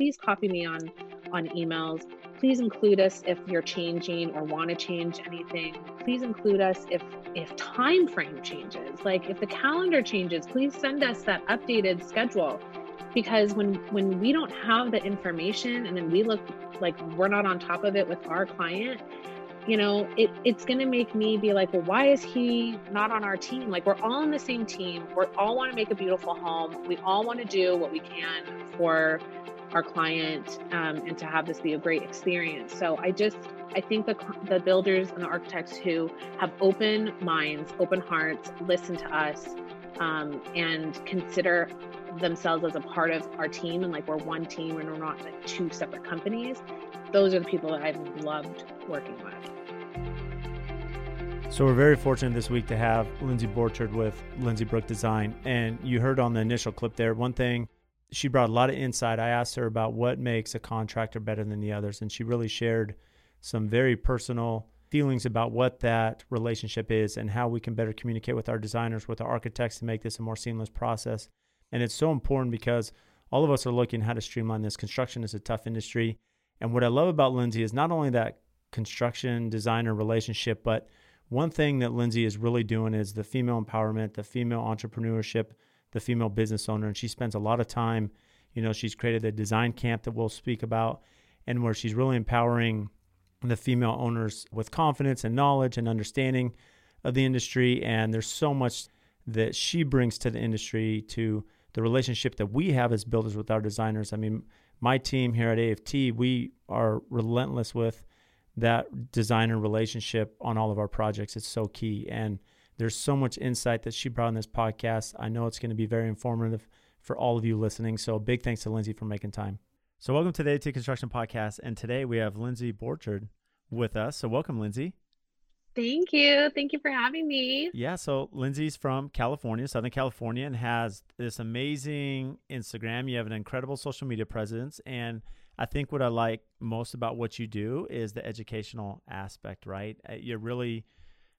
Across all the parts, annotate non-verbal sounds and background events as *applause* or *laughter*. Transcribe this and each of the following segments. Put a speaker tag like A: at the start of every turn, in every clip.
A: please copy me on on emails. Please include us if you're changing or want to change anything. Please include us if if time frame changes. Like if the calendar changes, please send us that updated schedule because when when we don't have the information and then we look like we're not on top of it with our client you know it, it's going to make me be like well why is he not on our team like we're all on the same team we all want to make a beautiful home we all want to do what we can for our client um, and to have this be a great experience. So i just i think the, the builders and the architects who have open minds open hearts listen to us um, and consider themselves as a part of our team and like we're one team and we're not like two separate companies those are the people that i've loved working with.
B: So we're very fortunate this week to have lindsay borchard with lindsay brook design and you heard on the initial clip there one thing she brought a lot of insight i asked her about what makes a contractor better than the others and she really shared some very personal feelings about what that relationship is and how we can better communicate with our designers with our architects to make this a more seamless process and it's so important because all of us are looking how to streamline this. Construction is a tough industry. And what I love about Lindsay is not only that construction designer relationship, but one thing that Lindsay is really doing is the female empowerment, the female entrepreneurship, the female business owner. And she spends a lot of time, you know, she's created a design camp that we'll speak about and where she's really empowering the female owners with confidence and knowledge and understanding of the industry. And there's so much that she brings to the industry to the relationship that we have as builders with our designers. I mean, my team here at AFT, we are relentless with that designer relationship on all of our projects. It's so key. And there's so much insight that she brought in this podcast. I know it's going to be very informative for all of you listening. So big thanks to Lindsay for making time. So welcome to the AFT Construction Podcast. And today we have Lindsay Borchard with us. So welcome, Lindsay.
A: Thank you. Thank you for having me.
B: Yeah. So Lindsay's from California, Southern California, and has this amazing Instagram. You have an incredible social media presence. And I think what I like most about what you do is the educational aspect, right? Uh, you're really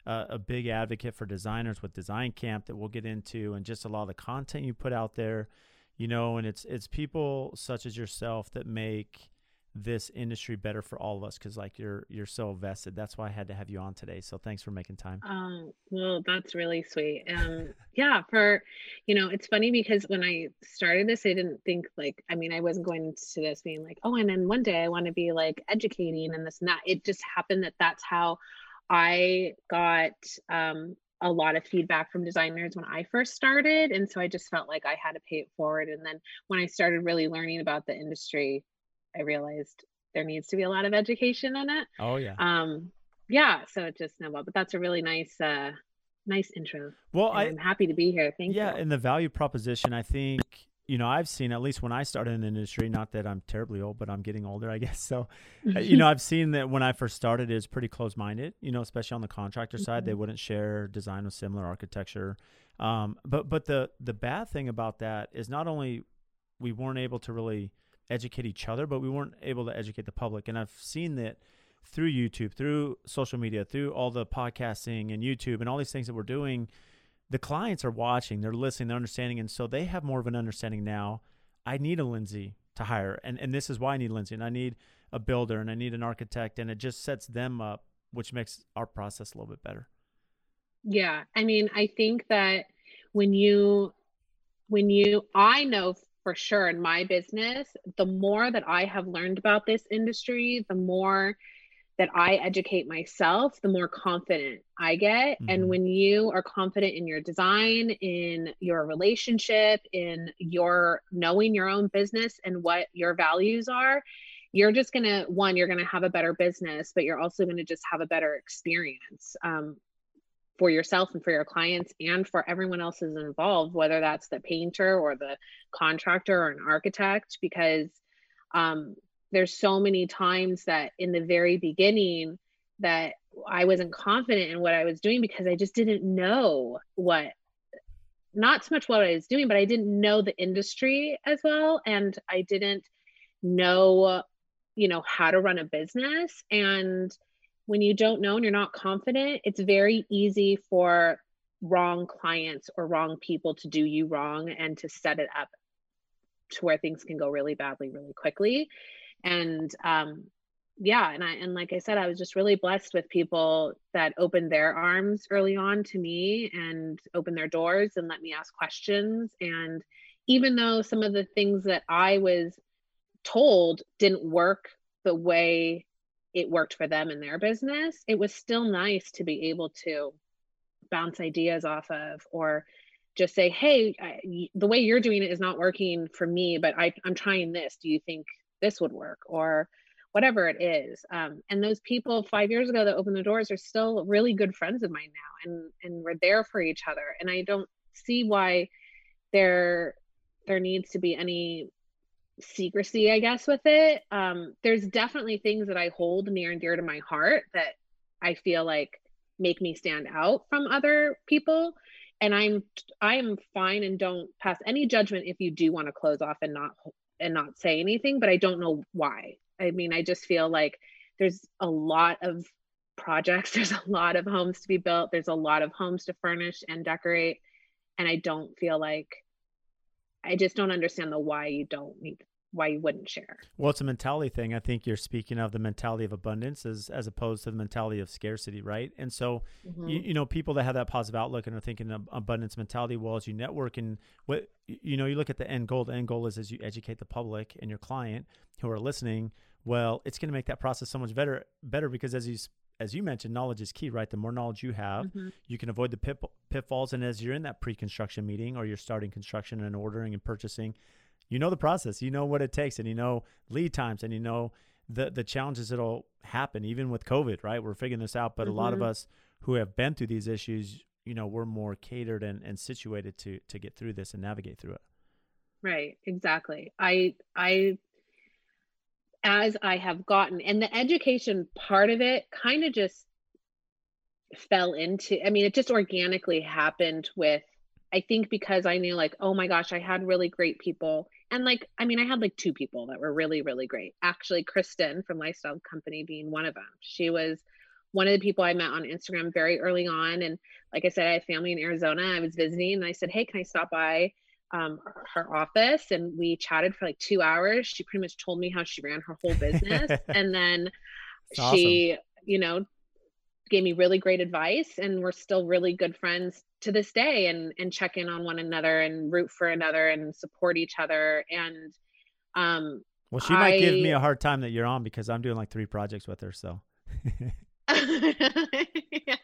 B: uh, a big advocate for designers with Design Camp that we'll get into, and just a lot of the content you put out there, you know, and it's it's people such as yourself that make this industry better for all of us because like you're you're so vested. That's why i had to have you on today. So thanks for making time.
A: Um well that's really sweet. Um yeah for you know it's funny because when i started this i didn't think like i mean i wasn't going into this being like oh and then one day i want to be like educating and this and that. It just happened that that's how i got um a lot of feedback from designers when I first started. And so I just felt like I had to pay it forward. And then when I started really learning about the industry, I realized there needs to be a lot of education in it.
B: Oh yeah.
A: Um, yeah. So it just snowballed, but that's a really nice, uh, nice intro.
B: Well, I,
A: am happy to be here. Thank
B: yeah,
A: you.
B: Yeah, and the value proposition, I think you know I've seen at least when I started in the industry. Not that I'm terribly old, but I'm getting older, I *laughs* guess. So, uh, you know, *laughs* I've seen that when I first started is pretty close minded. You know, especially on the contractor mm-hmm. side, they wouldn't share design with similar architecture. Um, but but the the bad thing about that is not only we weren't able to really educate each other, but we weren't able to educate the public. And I've seen that through YouTube, through social media, through all the podcasting and YouTube and all these things that we're doing. The clients are watching, they're listening, they're understanding, and so they have more of an understanding now. I need a Lindsay to hire, and and this is why I need Lindsay, and I need a builder, and I need an architect, and it just sets them up, which makes our process a little bit better.
A: Yeah, I mean, I think that when you when you I know for sure in my business, the more that I have learned about this industry, the more that I educate myself, the more confident I get. Mm-hmm. And when you are confident in your design, in your relationship, in your knowing your own business and what your values are, you're just going to, one, you're going to have a better business, but you're also going to just have a better experience. Um, for yourself and for your clients and for everyone else is involved, whether that's the painter or the contractor or an architect, because um, there's so many times that in the very beginning that I wasn't confident in what I was doing because I just didn't know what not so much what I was doing, but I didn't know the industry as well. And I didn't know, you know, how to run a business. And when you don't know and you're not confident, it's very easy for wrong clients or wrong people to do you wrong and to set it up to where things can go really badly really quickly and um yeah and i and like i said i was just really blessed with people that opened their arms early on to me and opened their doors and let me ask questions. And even though some of the things that i was told didn't work the way it worked for them in their business it was still nice to be able to bounce ideas off of or just say hey I, the way you're doing it is not working for me but I, i'm trying this. Do you think this would work or whatever it is. Um, and those people five years ago that opened the doors are still really good friends of mine now and and we're there for each other. And i don't see why there there needs to be any secrecy i guess with it. Um, there's definitely things that i hold near and dear to my heart that i feel like make me stand out from other people. And i'm i am fine and don't pass any judgment if you do want to close off and not and not say anything but i don't know why. I mean i just feel like there's a lot of projects *laughs* there's a lot of homes to be built there's a lot of homes to furnish and decorate and i don't feel like i just don't understand the why you don't need why you wouldn't share.
B: Well, it's a mentality thing. I think you're speaking of the mentality of abundance as as opposed to the mentality of scarcity, right? And so, mm-hmm. you, you, know, people that have that positive outlook and are thinking of abundance mentality, well, as you network and what you know, you look at the end goal. The end goal is as you educate the public and your client who are listening. Well, it's going to make that process so much better, better because as you as you mentioned, knowledge is key, right? The more knowledge you have, mm-hmm. you can avoid the pit, pitfalls. And as you're in that pre-construction meeting or you're starting construction and ordering and purchasing you know the process, you know what it takes, and you know lead times, and you know the the challenges that'll happen, even with COVID. Right, we're figuring this out, but mm-hmm. a lot of mm-hmm. us who have been through these issues, you know, we're more catered and, and situated to to get through this and navigate through it.
A: Right, exactly. I I as I have gotten and the education part of it kind of just fell into I mean it just organically happened with I think because I knew like oh my gosh I had really great people. And like i mean i had like two people that were really really great. Actually kristen from lifestyle company being one of them. She was one of the people i met on instagram very early on. And like i said i have family in arizona. I was visiting and i said hey can i stop by um, her office? And we chatted for like two hours. She pretty much told me how she ran her whole business. *laughs* And then That's she awesome. you know gave me really great advice and we're still really good friends to this day and and check in on one another and root for another and support each other. And um
B: well she might give me a hard time that you're on because i'm doing like three projects with her so. *laughs*
A: Yeah.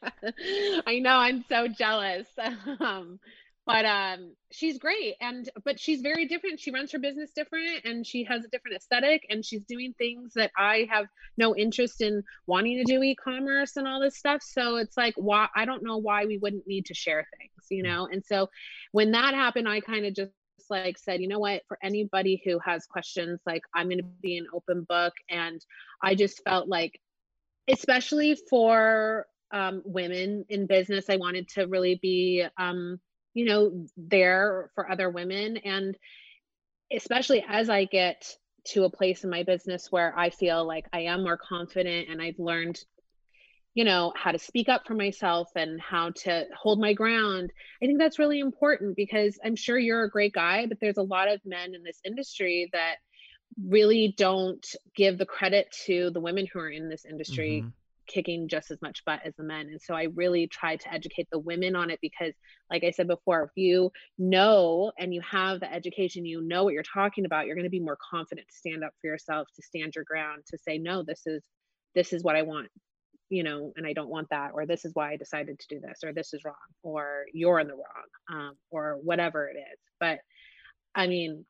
A: i know i'm so jealous. *laughs* Um but um she's great and but she's very different. She runs her business different and she has a different aesthetic and she's doing things that i have no interest in wanting to do e-commerce and all this stuff. So it's like why i don't know why we wouldn't need to share things you mm. know? And so when that happened i kind of just like said you know what? For anybody who has questions like i'm going to be an open book. And i just felt like especially for um, women in business i wanted to really be um, you know there for other women. And especially as i get to a place in my business where i feel like i am more confident and i've learned you know how to speak up for myself and how to hold my ground i think that's really important because i'm sure you're a great guy but there's a lot of men in this industry that really don't give the credit to the women who are in this industry mm-hmm kicking just as much butt as the men. And so I really try to educate the women on it because, like I said before, if you know and you have the education, you know what you're talking about, you're going to be more confident to stand up for yourself, to stand your ground, to say, no, this is this is what I want, you know, and I don't want that, or this is why I decided to do this, or this is wrong, or you're in the wrong, um, or whatever it is. But I mean,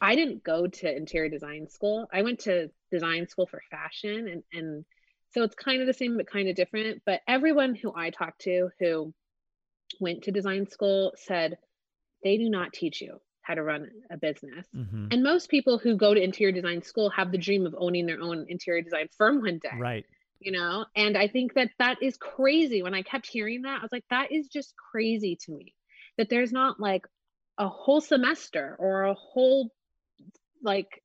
A: I didn't go to interior design school. I went to design school for fashion and and so it's kind of the same, but kind of different. But everyone who I talked to who went to design school said they do not teach you how to run a business. Mm-hmm. And most people who go to interior design school have the dream of owning their own interior design firm one day.
B: Right.
A: You know, and I think that that is crazy. When I kept hearing that, I was like, that is just crazy to me that there's not like a whole semester or a whole like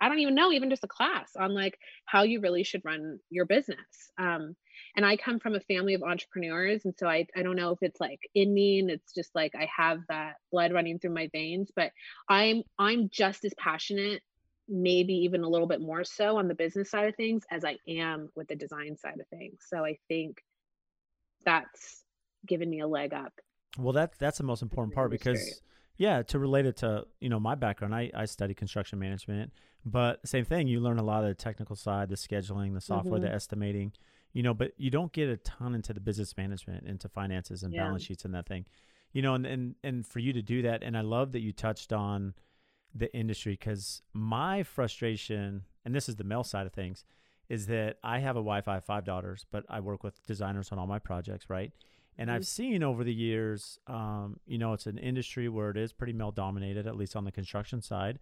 A: I don't even know, even just a class on like how you really should run your business. Um, and I come from a family of entrepreneurs. And so I, I don't know if it's like in me and it's just like I have that blood running through my veins, but I'm I'm just as passionate, maybe even a little bit more so on the business side of things as I am with the design side of things. So I think that's given me a leg up.
B: Well, that that's the most important part because yeah, to relate it to you know my background, I I study construction management, but same thing. You learn a lot of the technical side, the scheduling, the software, mm-hmm. the estimating, you know, but you don't get a ton into the business management, into finances and yeah. balance sheets and that thing, you know, and and and for you to do that, and I love that you touched on the industry because my frustration, and this is the male side of things, is that I have a wife, I have five daughters, but I work with designers on all my projects, right? And mm-hmm. I've seen over the years, um, you know, it's an industry where it is pretty male dominated, at least on the construction side.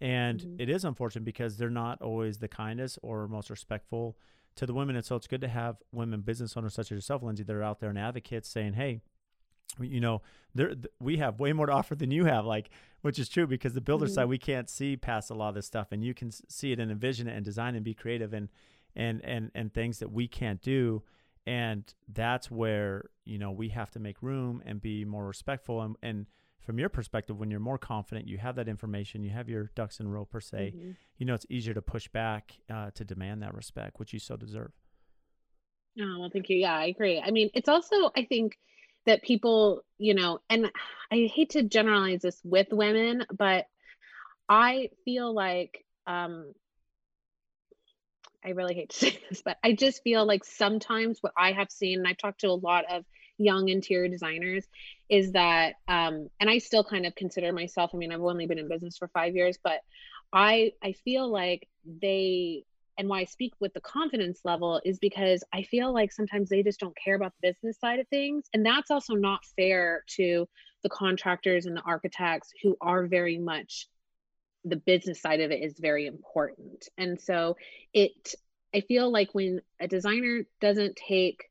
B: And mm-hmm. it is unfortunate because they're not always the kindest or most respectful to the women. And so it's good to have women business owners such as yourself, Lindsay, that are out there and advocates saying, hey, you know, there we have way more to offer than you have, like, which is true because the builder mm-hmm. side we can't see past a lot of this stuff, and you can see it and envision it and design and be creative and and and and things that we can't do and that's where you know we have to make room and be more respectful. And, and from your perspective when you're more confident you have that information you have your ducks in a row per se mm-hmm. you know it's easier to push back uh, to demand that respect which you so deserve.
A: Oh well thank you. Yeah i agree. I mean it's also i think that people you know and i hate to generalize this with women but i feel like um I really hate to *laughs* say this, but I just feel like sometimes what I have seen, and I've talked to a lot of young interior designers, is that, um, and I still kind of consider myself. I mean, I've only been in business for five years, but I I feel like they and why I speak with the confidence level is because I feel like sometimes they just don't care about the business side of things, and that's also not fair to the contractors and the architects who are very much the business side of it is very important. And so it I feel like when a designer doesn't take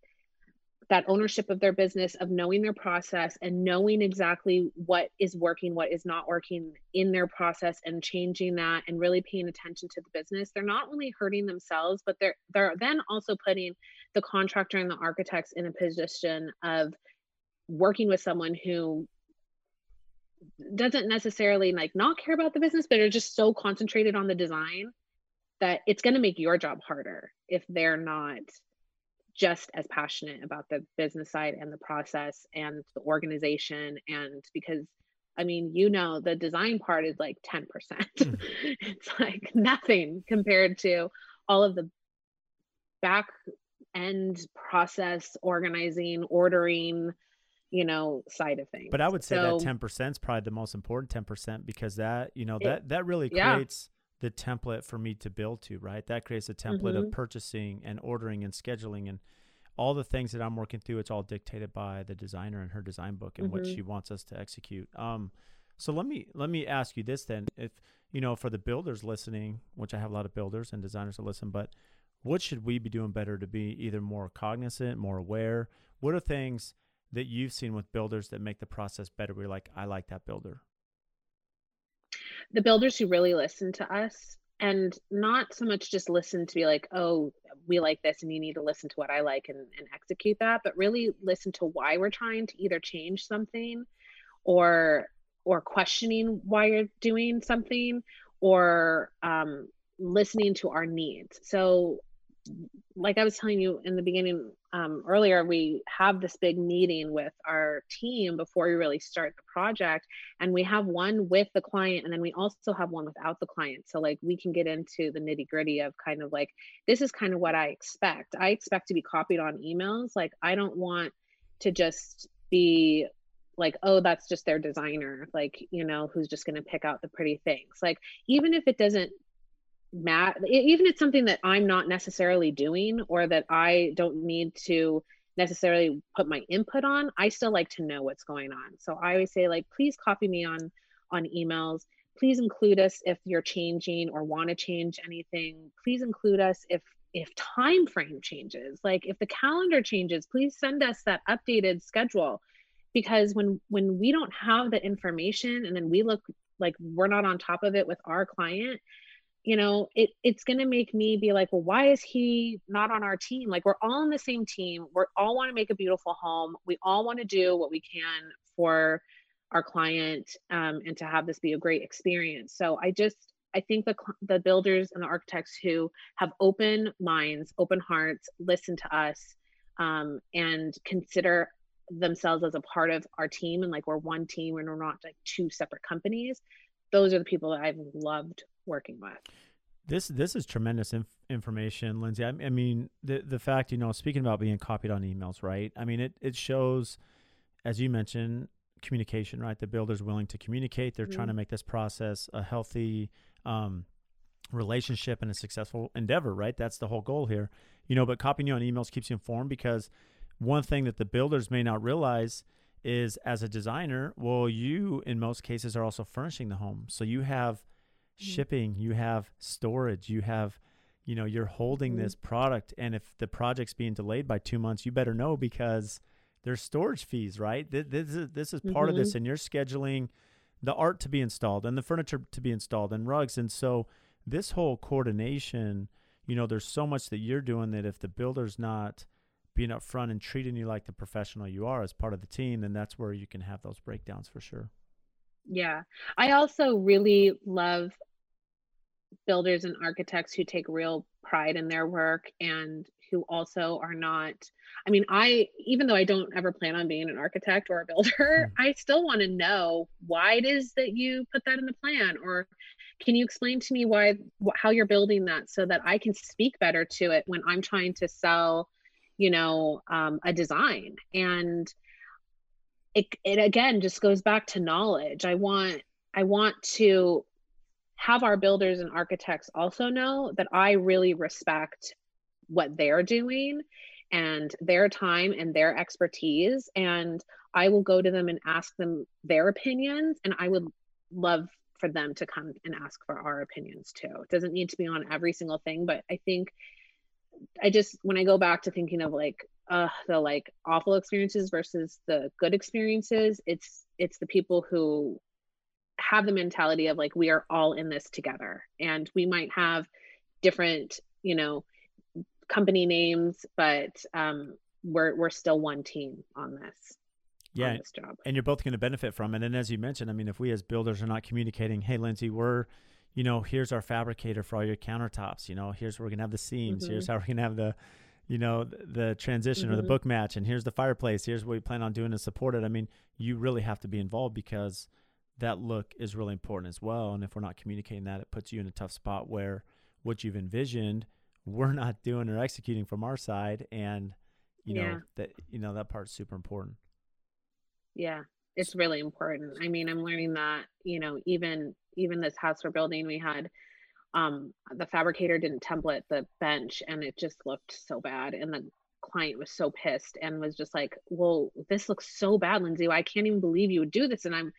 A: that ownership of their business of knowing their process and knowing exactly what is working what is not working in their process and changing that and really paying attention to the business they're not only hurting themselves but they're they're then also putting the contractor and the architects in a position of working with someone who doesn't necessarily like not care about the business, but are just so concentrated on the design that it's going to make your job harder if they're not just as passionate about the business side and the process and the organization and because I mean, you know, the design part is like 10%. Mm. *laughs* it's like nothing compared to all of the back end process organizing, ordering, you know side of things
B: but i would say so, that 10% is probably the most important 10% because that you know that that really creates yeah. the template for me to build to right that creates a template mm-hmm. of purchasing and ordering and scheduling and all the things that i'm working through it's all dictated by the designer and her design book and mm-hmm. what she wants us to execute um so let me let me ask you this then if you know for the builders listening which i have a lot of builders and designers that listen but what should we be doing better to be either more cognizant more aware what are things that you've seen with builders that make the process better you're like i like that builder.
A: The builders who really listen to us and not so much just listen to be like oh we like this and you need to listen to what i like and, and execute that but really listen to why we're trying to either change something or or questioning why you're doing something or um, listening to our needs. So like I was telling you in the beginning um, earlier, we have this big meeting with our team before we really start the project. And we have one with the client, and then we also have one without the client. So, like, we can get into the nitty gritty of kind of like, this is kind of what I expect. I expect to be copied on emails. Like, I don't want to just be like oh that's just their designer like you know who's just going to pick out the pretty things like even if it doesn't mat even it's something that i'm not necessarily doing or that i don't need to necessarily put my input on i still like to know what's going on. So i always say like please copy me on on emails. Please include us if you're changing or want to change anything. Please include us if if time frame changes. Like if the calendar changes please send us that updated schedule. Because when when we don't have the information and then we look like we're not on top of it with our client you know, it it's going to make me be like, well, why is he not on our team? Like we're all on the same team. We all want to make a beautiful home. We all want to do what we can for our client um, and to have this be a great experience. So I just I think the the builders and the architects who have open minds, open hearts, listen to us, um, and consider themselves as a part of our team and like we're one team and we're not like two separate companies. Those are the people that I've loved working with.
B: This this is tremendous inf- information, Lindsay. I, I, mean, the the fact you know, speaking about being copied on emails, right? I mean, it it shows, as you mentioned, communication, right? The builder's willing to communicate. They're mm-hmm. trying to mm-hmm. make this process a healthy um, relationship and a successful endeavor, right? That's the whole goal here. You know, but copying you on emails keeps you informed because one thing that the builders may not realize is as a designer, well, you in most cases are also furnishing the home. So you have. Shipping, you have storage, you have, you know, you're holding mm-hmm. this product. And if the project's being delayed by two months, you better know because there's storage fees, right? This, this is, this is part mm-hmm. of this, mm-hmm. and you're scheduling the art to be installed and the furniture to be installed and rugs. And so this whole coordination, you know, there's so much that you're doing that if the builder's not being upfront and treating you like the professional you are as part of the team, then that's where you can have those breakdowns for sure.
A: Yeah. I also really love builders and architects who take real pride in their work and who also are not I mean, I even though I don't ever plan on being an architect or a builder, mm. *laughs* I still want to know why it is that you put that in the plan or can you explain to me why how you're building that so that I can speak better to it when I'm trying to sell, you know, um, a design and it, it again just goes back to knowledge. I want I want to have our builders and architects also know that I really respect what they're doing and their time and their expertise and i will go to them and ask them their opinions and i would love for them to come and ask for our opinions too it doesn't need to be on every single thing but i think i just when i go back to thinking of like uh the like awful experiences versus the good experiences it's it's the people who have the mentality of like we are all in this together and we might have different you know company names, but um, we're we're still one team on this.
B: Yeah, on this job, and you're both going to benefit from it. And as you mentioned, I mean, if we as builders are not communicating, hey, Lindsay, we're you know, here's our fabricator for all your countertops. You know, here's where we're gonna have the seams. Mm-hmm. Here's how we're gonna have the, you know, the transition mm-hmm. or the mm-hmm. book match. And here's the fireplace. Here's what we plan on doing to support it. I mean, you really have to be involved because that look is really important as well. And if we're not communicating that, it puts you in a tough spot where what you've envisioned we're not doing or executing from our side and you yeah. know that you know that part's super important
A: yeah it's really important i mean i'm learning that you know even even this house we're building we had um the fabricator didn't template the bench and it just looked so bad and the client was so pissed and was just like well this looks so bad lindsay. I can't even believe you would do this. And i'm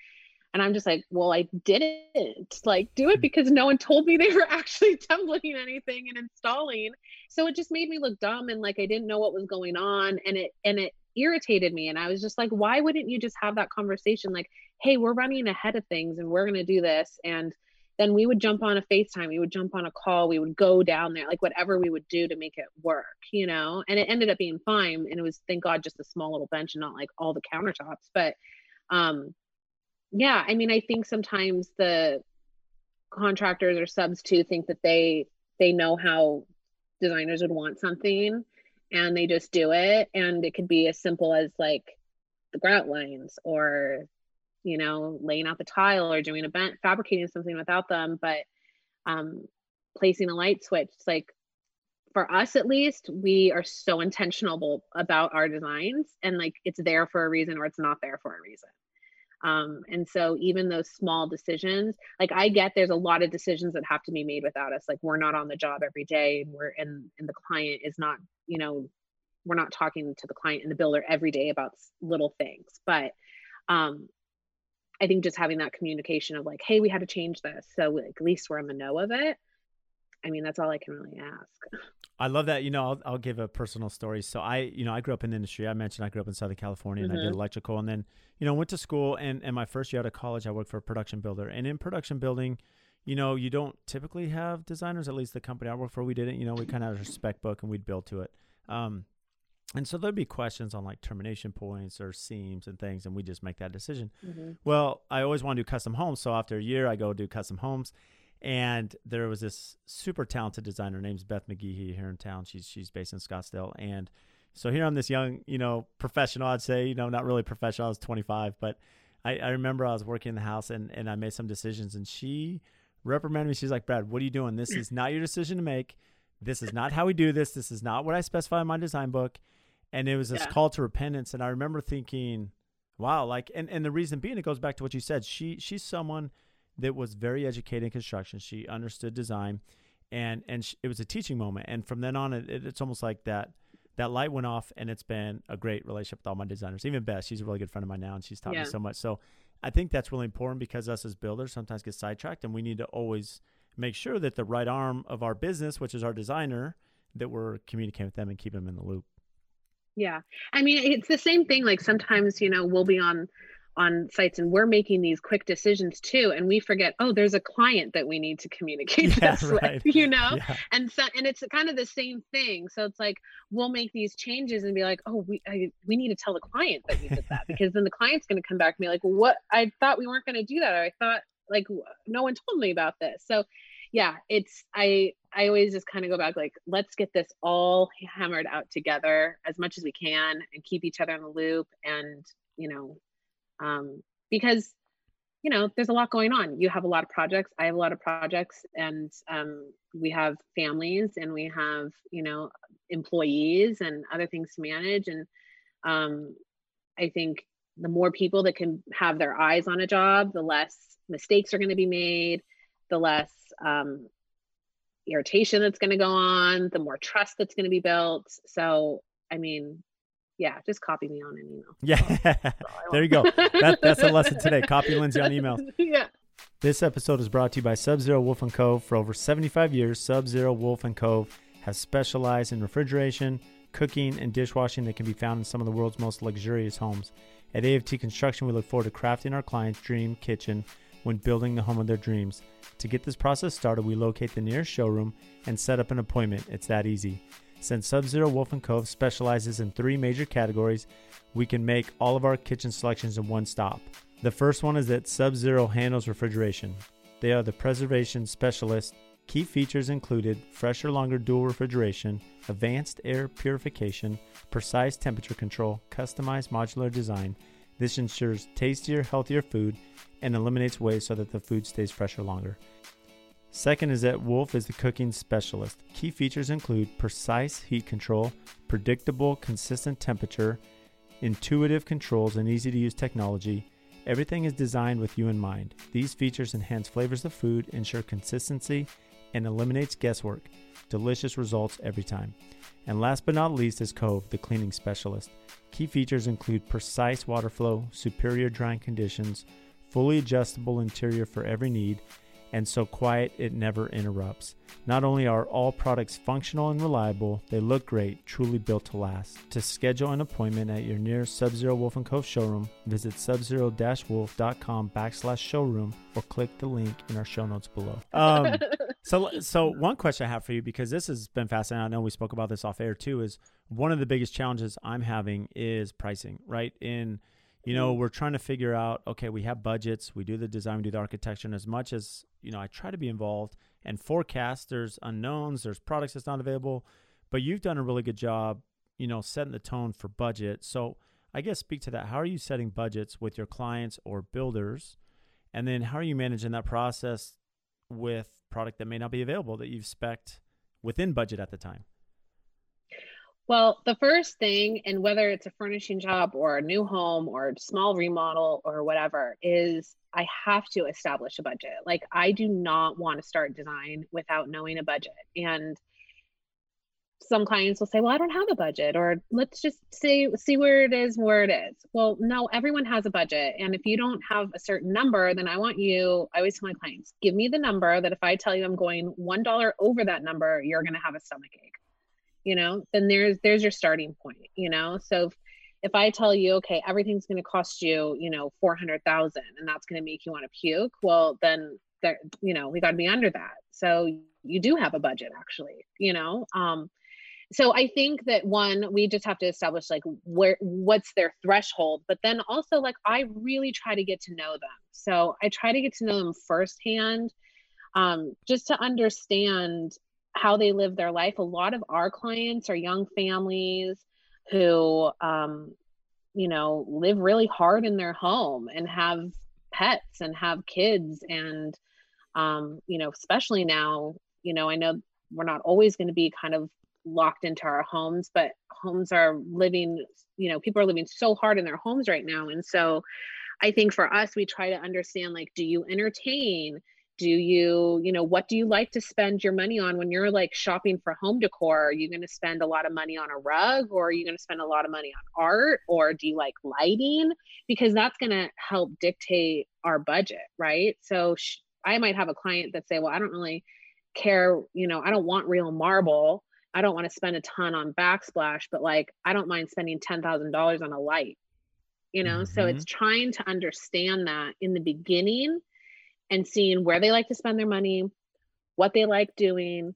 A: and I'm just like, well, I didn't. Like do it because no one told me they were *laughs* actually templating anything and installing. So it just made me look dumb and like I didn't know what was going on and it and it irritated me. And I was just like, why wouldn't you just have that conversation? Like, hey, we're running ahead of things and we're going to do this. And then we would jump on a FaceTime, we would jump on a call, we would go down there, like whatever we would do to make it work, you know. And it ended up being fine and it was thank God just a small little bench and not like all the countertops, but um yeah, I mean, I think sometimes the contractors or subs too think that they they know how designers would want something and they just do it and it could be as simple as like the grout lines or you know laying out the tile or doing a bent fabricating something without them but um placing a light switch it's like for us at least we are so intentional about our designs and like it's there for a reason or it's not there for a reason um, and so even those small decisions, like I get there's a lot of decisions that have to be made without us. Like we're not on the job every day and we're and and the client is not, you know, we're not talking to the client and the builder every day about little things. But um I think just having that communication of like, hey, we had to change this. So like, at least we're in the know of it. I mean, that's all I can really ask.
B: I love that. You know, I'll, I'll give a personal story. So I, you know, I grew up in the industry. I mentioned I grew up in Southern California and mm-hmm. I did mm-hmm. electrical and then, you know, went to school and, and my first year out of college, I worked for a production builder and in production building, you know, you don't typically have designers. At least the company I work for, we didn't. You know, we kind of had a spec book and we'd build to it. Um, and so there'd be questions on like termination points or seams and things, and we just make that decision. Mm-hmm. Well, I always want to do custom homes, so after a year, I go do custom homes. And there was this super talented designer named Beth McGehee here in town. She's she's based in Scottsdale, and so here I'm this young, you know, professional. I'd say, you know, not really professional. I was 25, but I, I remember I was working in the house and and I made some decisions, and she reprimanded me. She's like, Brad, what are you doing? This is not your decision to make. This is not how we do this. This is not what I specify in my design book. And it was this yeah. call to repentance. And i remember thinking wow like and, and the reason being it goes back to what you said. She she's someone that was very educated in construction. She understood design and and she, it was a teaching moment. And from then on it, it, it's almost like that that light went off and it's been a great relationship with all my designers even beth. She's a really good friend of mine now and she's taught yeah. me so much. So i think that's really important because us as builders sometimes get sidetracked and we need to always make sure that the right arm of our business which is our designer that we're communicating with them and keep them in the loop
A: yeah. I mean, it's the same thing. Like sometimes, you know, we'll be on on sites and we're making these quick decisions too and we forget oh there's a client that we need to communicate *laughs* yeah, this right. with you know yeah. and so and it's kind of the same thing so it's like we'll make these changes and be like oh we I, we need to tell the client that we did that *laughs* because then the client's going to come back and be like what i thought we weren't going to do that or i thought like no one told me about this so yeah, it's I I always just kind of go back like let's get this all hammered out together as much as we can and keep each other in the loop and you know um because you know there's a lot going on. You have a lot of projects i have a lot of projects and um we have families and we have you know employees and other things to manage and um i think the more people that can have their eyes on a job the less mistakes are going to be made the less um, irritation that's going to go on, the more trust that's going to be built. So, I mean, yeah, just copy me on an email. *laughs*
B: Yeah, there you go. That, that's the lesson today. *laughs* Copy Lindsay on email.
A: yeah.
B: This episode is brought to you by Sub Zero Wolf and Cove. For over 75 years, Sub Zero Wolf and Cove has specialized in refrigeration, cooking, and dishwashing that can be found in some of the world's most luxurious homes. At AFT Construction, we look forward to crafting our clients' dream kitchen when building the home of their dreams. To get this process started, we locate the nearest showroom and set up an appointment. It's that easy. Since Sub Zero Wolf and Cove specializes in three major categories, we can make all of our kitchen selections in one stop. The first one is that Sub Zero handles refrigeration. They are the preservation specialist. Key features included fresher, longer dual refrigeration, advanced air purification, precise temperature control, customized modular design. This ensures tastier, healthier food and eliminates waste so that the food stays fresher longer. Second is that Wolf is the cooking specialist. Key features include precise heat control, predictable, consistent temperature, intuitive controls, and easy to use technology. Everything is designed with you in mind. These features enhance flavors of food, ensure consistency, and eliminates guesswork. Delicious results every time. And last but not least is Cove, the cleaning specialist. Key features include precise water flow, superior drying conditions, fully adjustable interior for every need, and so quiet it never interrupts. Not only are all products functional and reliable, they look great, truly built to last. To schedule an appointment at your nearest Sub-Zero Wolf & Cove showroom, visit subzero-wolf.com backslash showroom or click the link in our show notes below. Um, *laughs* so, so one question I have for you, because this has been fascinating, I know we spoke about this off air too, is one of the biggest challenges I'm having is pricing, right? In you know we're trying to figure out okay we have budgets we do the design we do the architecture and as much as you know i try to be involved. And forecast there's unknowns there's products that's not available. But you've done a really good job you know setting the tone for budget. So i guess speak to that. How are you setting budgets with your clients or builders? And then how are you managing that process with product that may not be available that you've spec within budget at the time
A: well, the first thing, and whether it's a furnishing job or a new home or a small remodel or whatever, is I have to establish a budget. Like, I do not want to start design without knowing a budget. And some clients will say, Well, I don't have a budget, or let's just see, see where it is, where it is. Well, no, everyone has a budget. And if you don't have a certain number, then I want you, I always tell my clients, give me the number that if I tell you I'm going $1 over that number, you're going to have a stomach ache you know then there's there's your starting point you know? So if, if i tell you okay everything's going to cost you you know 400000 and that's going to make you want to puke well then that you know we got to be under that. So you do have a budget actually you know? Um so i think that one we just have to establish like where what's their threshold but then also like i really try to get to know them. So i try to get to know them firsthand um, just to understand how they live their life. A lot of our clients are young families who um, you know live really hard in their home and have pets and have kids and um, you know especially now you know i know we're not always going to be kind of locked into our homes but homes are living you know people are living so hard in their homes right now. And so i think for us we try to understand like do you entertain do you you know what do you like to spend your money on? When you're like shopping for home decor are you going to spend a lot of money on a rug or are you going to spend a lot of money on art or do you like lighting? Because that's going to help dictate our budget right? So sh- i might have a client that say well i don't really care you know i don't want real marble. I don't want to spend a ton on backsplash but like i don't mind spending $10000 on a light. You know mm-hmm. so it's trying to understand that in the beginning and seeing where they like to spend their money, what they like doing,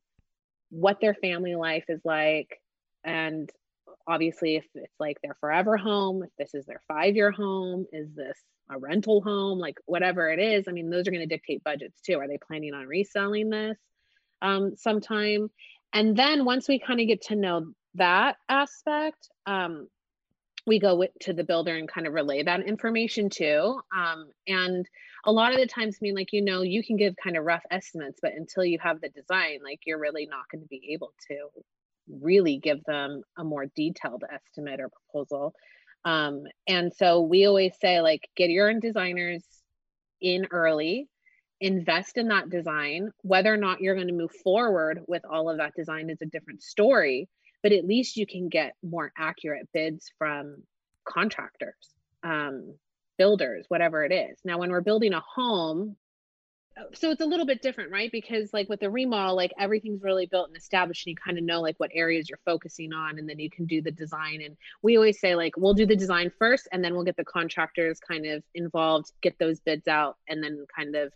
A: what their family life is like. And obviously, if it's like their forever home, if this is their five year home, is this a rental home, like whatever it is, I mean, those are going to dictate budgets too. Are they planning on reselling this um, sometime? And then once we kind of get to know that aspect, um, we go with, to the builder and kind of relay that information too. Um, and a lot of the times, I mean, like, you know, you can give kind of rough estimates, but until you have the design, like, you're really not going to be able to really give them a more detailed estimate or proposal. Um, and so we always say, like, get your own designers in early, invest in that design. Whether or not you're going to move forward with all of that design is a different story but at least you can get more accurate bids from contractors, um, builders, whatever it is. Now, when we're building a home, so it's a little bit different, right? Because like with the remodel, like everything's really built and established, and you kind of know like what areas you're focusing on, and then you can do the design. And we always say like we'll do the design first, and then we'll get the contractors kind of involved, get those bids out, and then kind of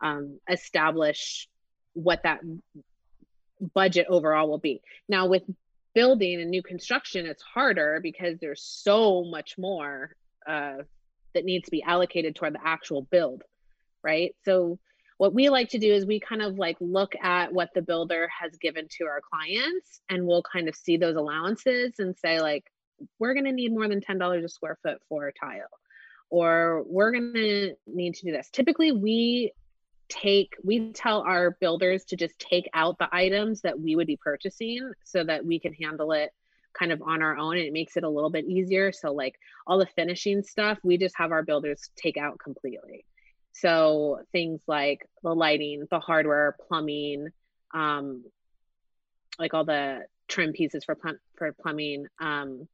A: um, establish what that budget overall will be. Now with building and new construction, it's harder because there's so much more uh, that needs to be allocated toward the actual build, right? So what we like to do is we kind of like look at what the builder has given to our clients and we'll kind of see those allowances and say like we're going to need more than $10 a square foot for a tile or we're going to need to do this typically we take we tell our builders to just take out the items that we would be purchasing so that we can handle it kind of on our own and it makes it a little bit easier. So like all the finishing stuff we just have our builders take out completely. So things like the lighting the hardware plumbing um like all the trim pieces for plum- for plumbing um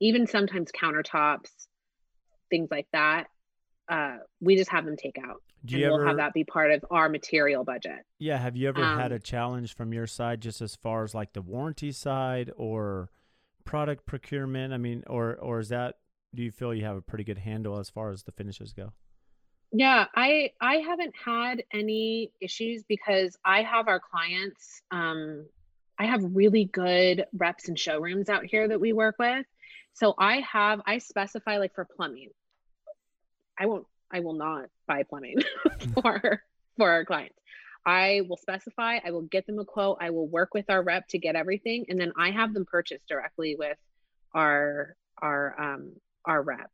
A: even sometimes countertops things like that uh we just have them take out do you and ever, we'll have that be part of our material budget.
B: Yeah. Have you ever um, had a challenge from your side, just as far as like the warranty side or product procurement? I mean, or or is that do you feel you have a pretty good handle as far as the finishes go?
A: Yeah, I I haven't had any issues because I have our clients. Um, I have really good reps and showrooms out here that we work with. So I have I specify like for plumbing. I won't I will not buy plumbing *laughs* for for our clients. I will specify, I will get them a quote, I will work with our rep to get everything, and then I have them purchase directly with our our um our rep.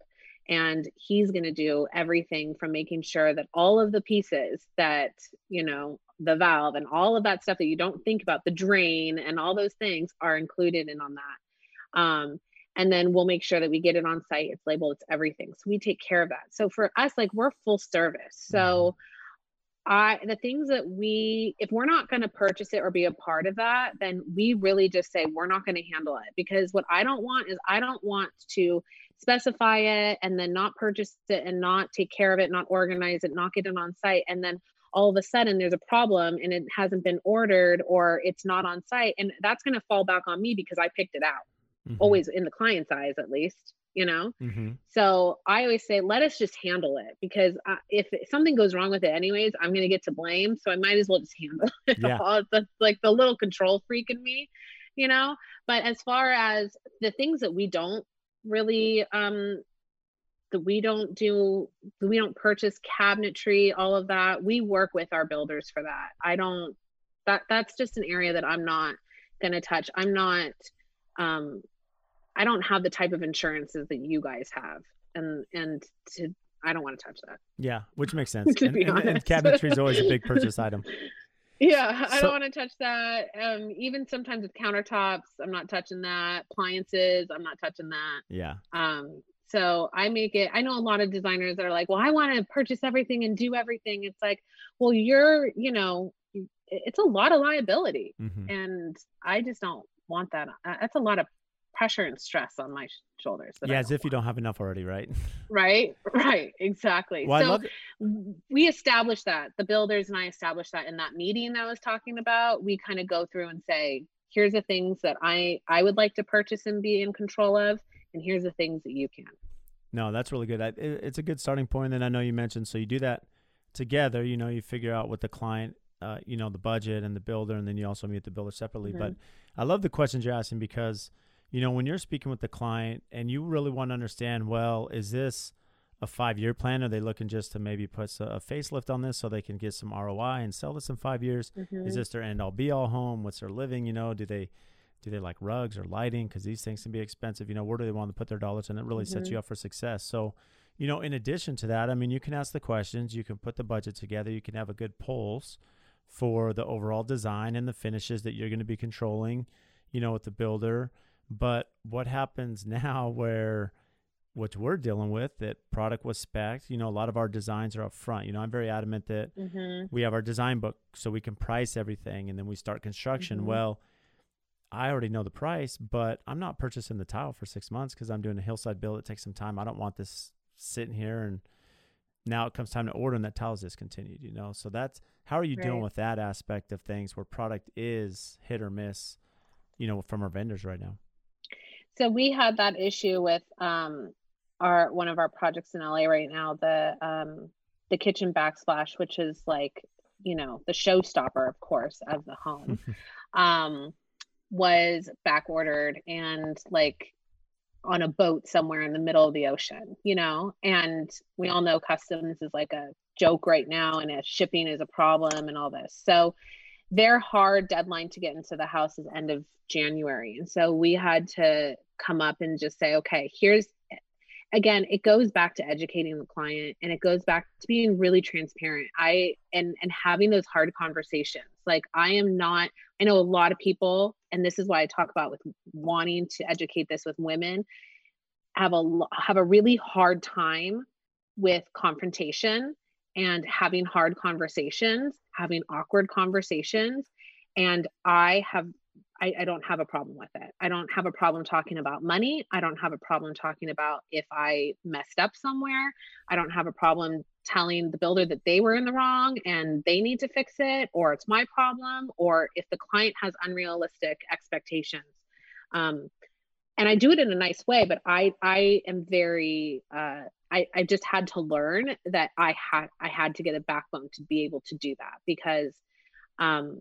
A: And he's gonna do everything from making sure that all of the pieces that, you know, the valve and all of that stuff that you don't think about, the drain and all those things are included in on that. Um, and then we'll make sure that we get it on site it's labeled it's everything. So we take care of that. So for us like we're full service. So mm-hmm. i the things that we if we're not going to purchase it or be a part of that then we really just say we're not going to handle it. Because what i don't want is i don't want to specify it and then not purchase it and not take care of it not organize it not get it on site and then all of a sudden there's a problem and it hasn't been ordered or it's not on site and that's going to fall back on me because i picked it out mm-hmm. always in the client's eyes at least you know mm-hmm. so i always say let us just handle it because uh, if something goes wrong with it anyways i'm going to get to blame so i might as well just handle *laughs* it yeah. all that's like the little control freak in me you know but as far as the things that we don't really um that we don't do we don't purchase cabinetry all of that we work with our builders for that i don't that that's just an area that i'm not going to touch i'm not um i don't have the type of insurances that you guys have. And and to i don't want to touch that.
B: Yeah which makes *laughs* sense. And, and, and cabinetry is always a big purchase *laughs* item.
A: Yeah i don't want to touch that. Um even sometimes with countertops i'm not touching that. Appliances i'm not touching that.
B: Yeah.
A: Um so I make it, I know a lot of designers that are like, well, I want to purchase everything and do everything. It's like, well, you're, you know, it's a lot of liability. Mm-hmm. And I just don't want that. That's a lot of pressure and stress on my shoulders.
B: Yeah, as if want. you don't have enough already, right? *laughs*
A: Right, right, exactly. Well, so we established that the builders and I established that in that meeting that I was talking about. We kind of go through and say, here's the things that I I would like to purchase and be in control of and here's the things that you can.
B: No, that's really good. It's a good starting point. And then I know you mentioned, so you do that together, you know, you figure out what the client, uh, you know, the budget and the builder, and then you also meet the builder separately. Mm-hmm. But I love the questions you're asking because, you know, when you're speaking with the client and you really want to understand, well, is this a five year plan? Are they looking just to maybe put a facelift on this so they can get some ROI and sell this in five years? Mm-hmm. Is this their end all be all home? What's their living? You know, do they, do they like rugs or lighting because these things can be expensive you know where do they want to put their dollars and it really mm-hmm. sets you up for success so you know in addition to that i mean you can ask the questions you can put the budget together you can have a good pulse for the overall design and the finishes that you're going to be controlling you know with the builder but what happens *laughs* now where which we're dealing with that product was spec you know a lot of our designs are up front you know i'm very adamant that mm-hmm. we have our design book so we can price everything and then we start construction mm-hmm. well I already know the price, but I'm not purchasing the tile for six months because I'm doing a hillside build. It takes some time. I don't want this sitting here and now it comes time to order and that tile is discontinued, you know? So that's how are you right. dealing with that aspect of things where product is hit or miss, you know, from our vendors right now?
A: So we had that issue with um our one of our projects in LA right now, the um the kitchen backsplash, which is like, you know, the showstopper, of course, of the home. *laughs* um was back ordered and like on a boat somewhere in the middle of the ocean, you know? And we all know customs is like a joke right now and shipping is a problem and all this. So their hard deadline to get into the house is end of January. And so we had to come up and just say, okay, here's again, it goes back to educating the client and it goes back to being really transparent. I and and having those hard conversations. Like I am not I know a lot of people and this is why I talk about with wanting to educate this with women have a have a really hard time with confrontation and having hard conversations, having awkward conversations and I have I, I, don't have a problem with it. I don't have a problem talking about money. I don't have a problem talking about if I messed up somewhere. I don't have a problem telling the builder that they were in the wrong and they need to fix it, or it's my problem, or if the client has unrealistic expectations. Um, and I do it in a nice way, but I I am very uh, I I just had to learn that I had I had to get a backbone to be able to do that because um,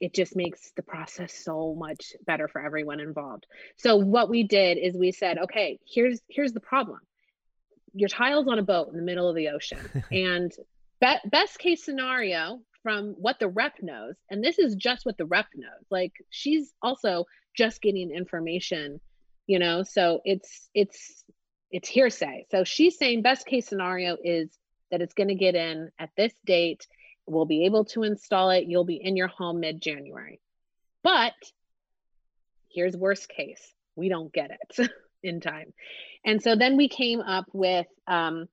A: it just makes the process so much better for everyone involved. So what we did is we said okay here's here's the problem. Your tile's on a boat in the middle of the ocean *laughs* and be- best case scenario from what the rep knows and this is just what the rep knows like she's also just getting information you know so it's it's it's hearsay so she's saying best case scenario is that it's going to get in at this date We'll be able to install it. You'll be in your home mid January. But here's worst case we don't get it *laughs* in time. And so then we came up with um,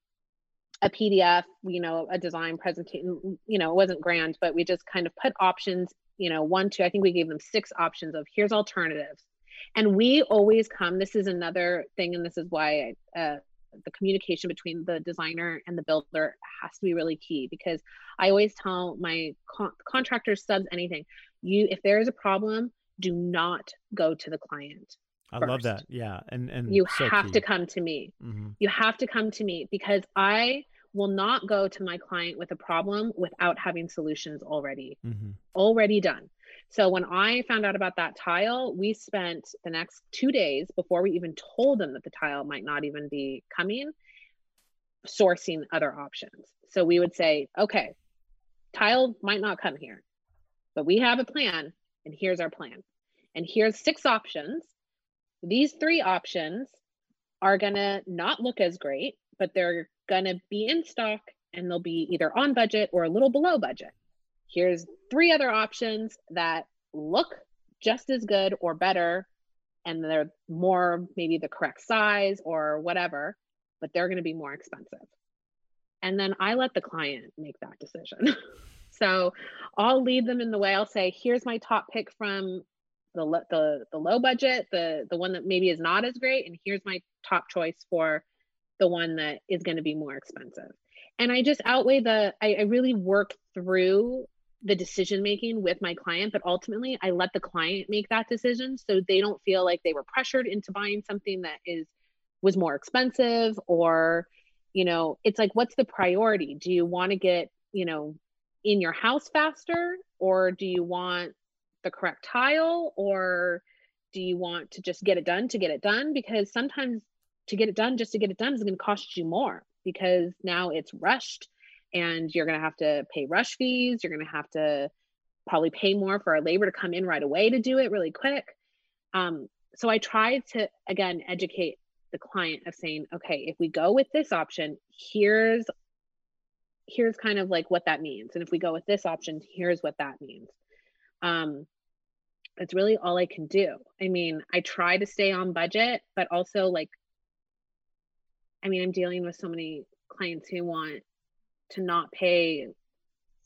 A: a PDF, you know, a design presentation. You know, it wasn't grand, but we just kind of put options, you know, one, two, I think we gave them six options of here's alternatives. And we always come, this is another thing, and this is why I, uh, the communication between the designer and the builder has to be really key because I always tell my con- contractors, subs, anything, you if there is a problem, do not go to the client.
B: I
A: first.
B: love that. Yeah. And and
A: you
B: so
A: have
B: key.
A: to come to me.
B: Mhm.
A: You have to come to me because I will not go to my client with a problem without having solutions already
B: Mhm.
A: already done. So when I found out about that tile, we spent the next 2 days before we even told them that the tile might not even be coming sourcing other options. So we would say, "Okay, tile might not come here, but we have a plan and here's our plan. And here's six options. These three options are going to not look as great, but they're going to be in stock and they'll be either on budget or a little below budget. Here's three other options that look just as good or better and they're more maybe the correct size or whatever, but they're going to be more expensive. And then I let the client make that decision. *laughs* so I'll lead them in the way. I'll say, here's my top pick from the the the low budget, the the one that maybe is not as great, and here's my top choice for the one that is going to be more expensive. And I just outweigh the. I, I really work through the decision making with my client, but ultimately I let the client make that decision so they don't feel like they were pressured into buying something that is was more expensive or you know it's like what's the priority? Do you want to get you know in your house faster or do you want the correct tile or do you want to just get it done to get it done? Because sometimes to get it done just to get it done is going to cost you more because now it's rushed and you're going to have to pay rush fees. You're going to have to probably pay more for our labor to come in right away to do it really quick. Um, so i tried to again educate the client of saying okay if we go with this option here's here's kind of like what that means. And if we go with this option here's what that means. Um it's really all i can do. I mean i try to stay on budget but also like i mean i'm dealing with so many clients who want to not pay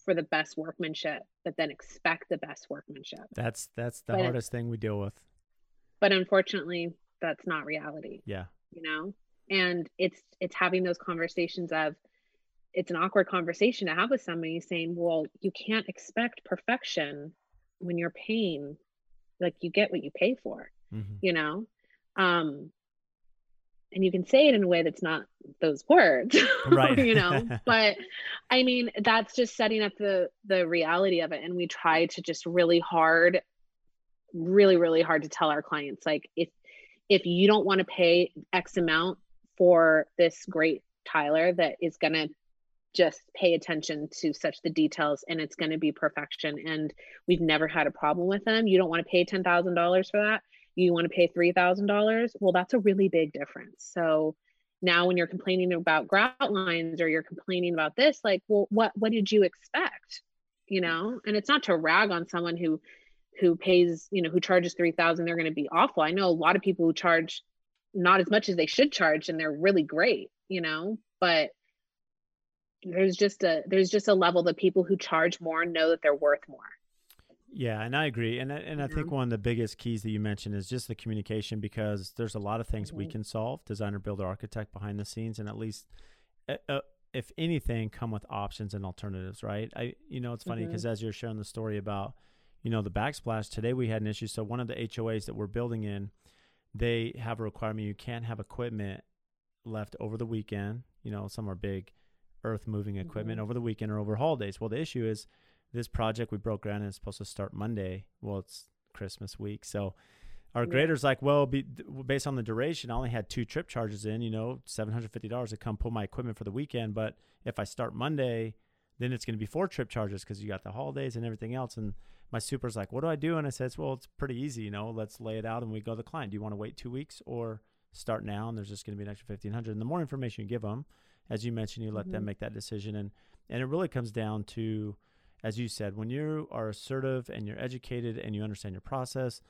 A: for the best workmanship but then expect the best workmanship
B: That's that's the
A: But
B: hardest thing we deal with.
A: but unfortunately that's not reality
B: Yeah.
A: you know and it's it's having those conversations of it's an awkward conversation to have with somebody saying well you can't expect perfection when you're paying like you get what you pay for
B: Mhm.
A: you know um and you can say it in a way that's not those words *laughs*
B: Right.
A: you know *laughs* but i mean that's just setting up the the reality of it and we try to just really hard really really hard to tell our clients like if if you don't want to pay x amount for this great tyler that is going to just pay attention to such the details and it's going to be perfection and we've never had a problem with them you don't want to pay $10,000 for that you want to pay $3,000 well that's a really big difference. So now when you're complaining about grout lines or you're complaining about this like well what what did you expect? You know and it's not to rag on someone who who pays you know who charges 3000 they're going to be awful. I know a lot of people who charge not as much as they should charge and they're really great you know but there's just a there's just a level that people who charge more know that they're worth more
B: Yeah, and I agree. And I- and I think one of the biggest keys that you mentioned is just the communication because there's a lot of things we
A: Mhm.
B: can solve, designer, builder, architect behind the scenes, and at least, uh, if anything, come with options and alternatives. Right? I, you know, it's funny because as you're sharing the story about, you know, the backsplash today, we had an issue. So one of the HOAs that we're building in, they have a requirement you can't have equipment left over the weekend. You know, some are big earth moving equipment
A: Mhm.
B: over the weekend or over holidays. Well, the issue is this project we broke ground and it's supposed to start Monday. Well, it's Christmas week, so our
A: Yeah.
B: grader's like, well, be, based on the duration, I only had two trip charges in. You know, seven hundred fifty dollars to come pull my equipment for the weekend. But if I start Monday, then it's going to be four trip charges because you got the holidays and everything else. And my super's like, what do I do? And I says, well, it's pretty easy. You know, let's lay it out and we go to the client. Do you want to wait two weeks or start now? And there's just going to be an extra fifteen hundred. And the more information you give them, as you mentioned, you let them
A: Mhm.
B: make that decision. And and it really comes down to as you said, when you are assertive and you're educated and you understand your process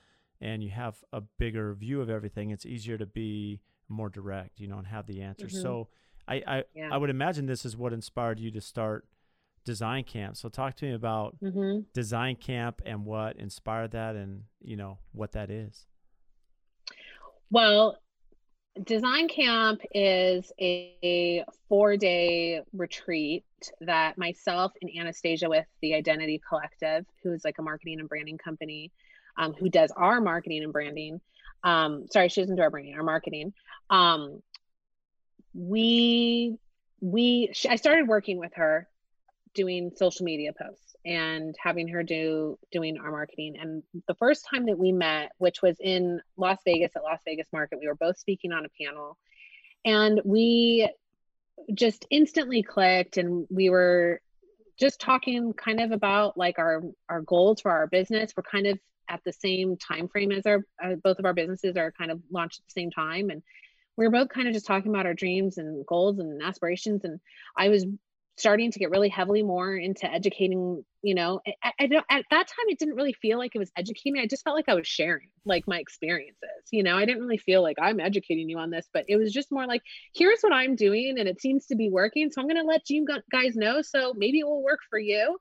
B: and you have a bigger view of everything, it's easier to be more direct, you know, and have the answers.
A: Mhm.
B: So I, I,
A: Yeah.
B: I would imagine this is what inspired you to start design camp. So talk to me about
A: mm-hmm.
B: design camp and what inspired that and, you know, what that is.
A: Well, Design Camp is a four day retreat that myself and Anastasia with the Identity Collective, who is like a marketing and branding company, um, who does our marketing and branding, Um, sorry, she doesn't do our branding, our marketing. Um, we we I started working with her doing social media posts and having her do doing our marketing. And the first time that we met which was in Las Vegas at Las Vegas Market we were both speaking on a panel and we just instantly clicked and we were just talking kind of about like our our goals for our business. We're kind of at the same time frame as our uh, both of our businesses are kind of launched at the same time and we were both kind of just talking about our dreams and goals and aspirations and i was starting to get really heavily more into educating you know I, I, don't at that time it didn't really feel like it was educating. I just felt like i was sharing like my experiences you know? I didn't really feel like i'm educating you on this but it was just more like here's what i'm doing and it seems to be working so i'm going to let you guys know so maybe it will work for you.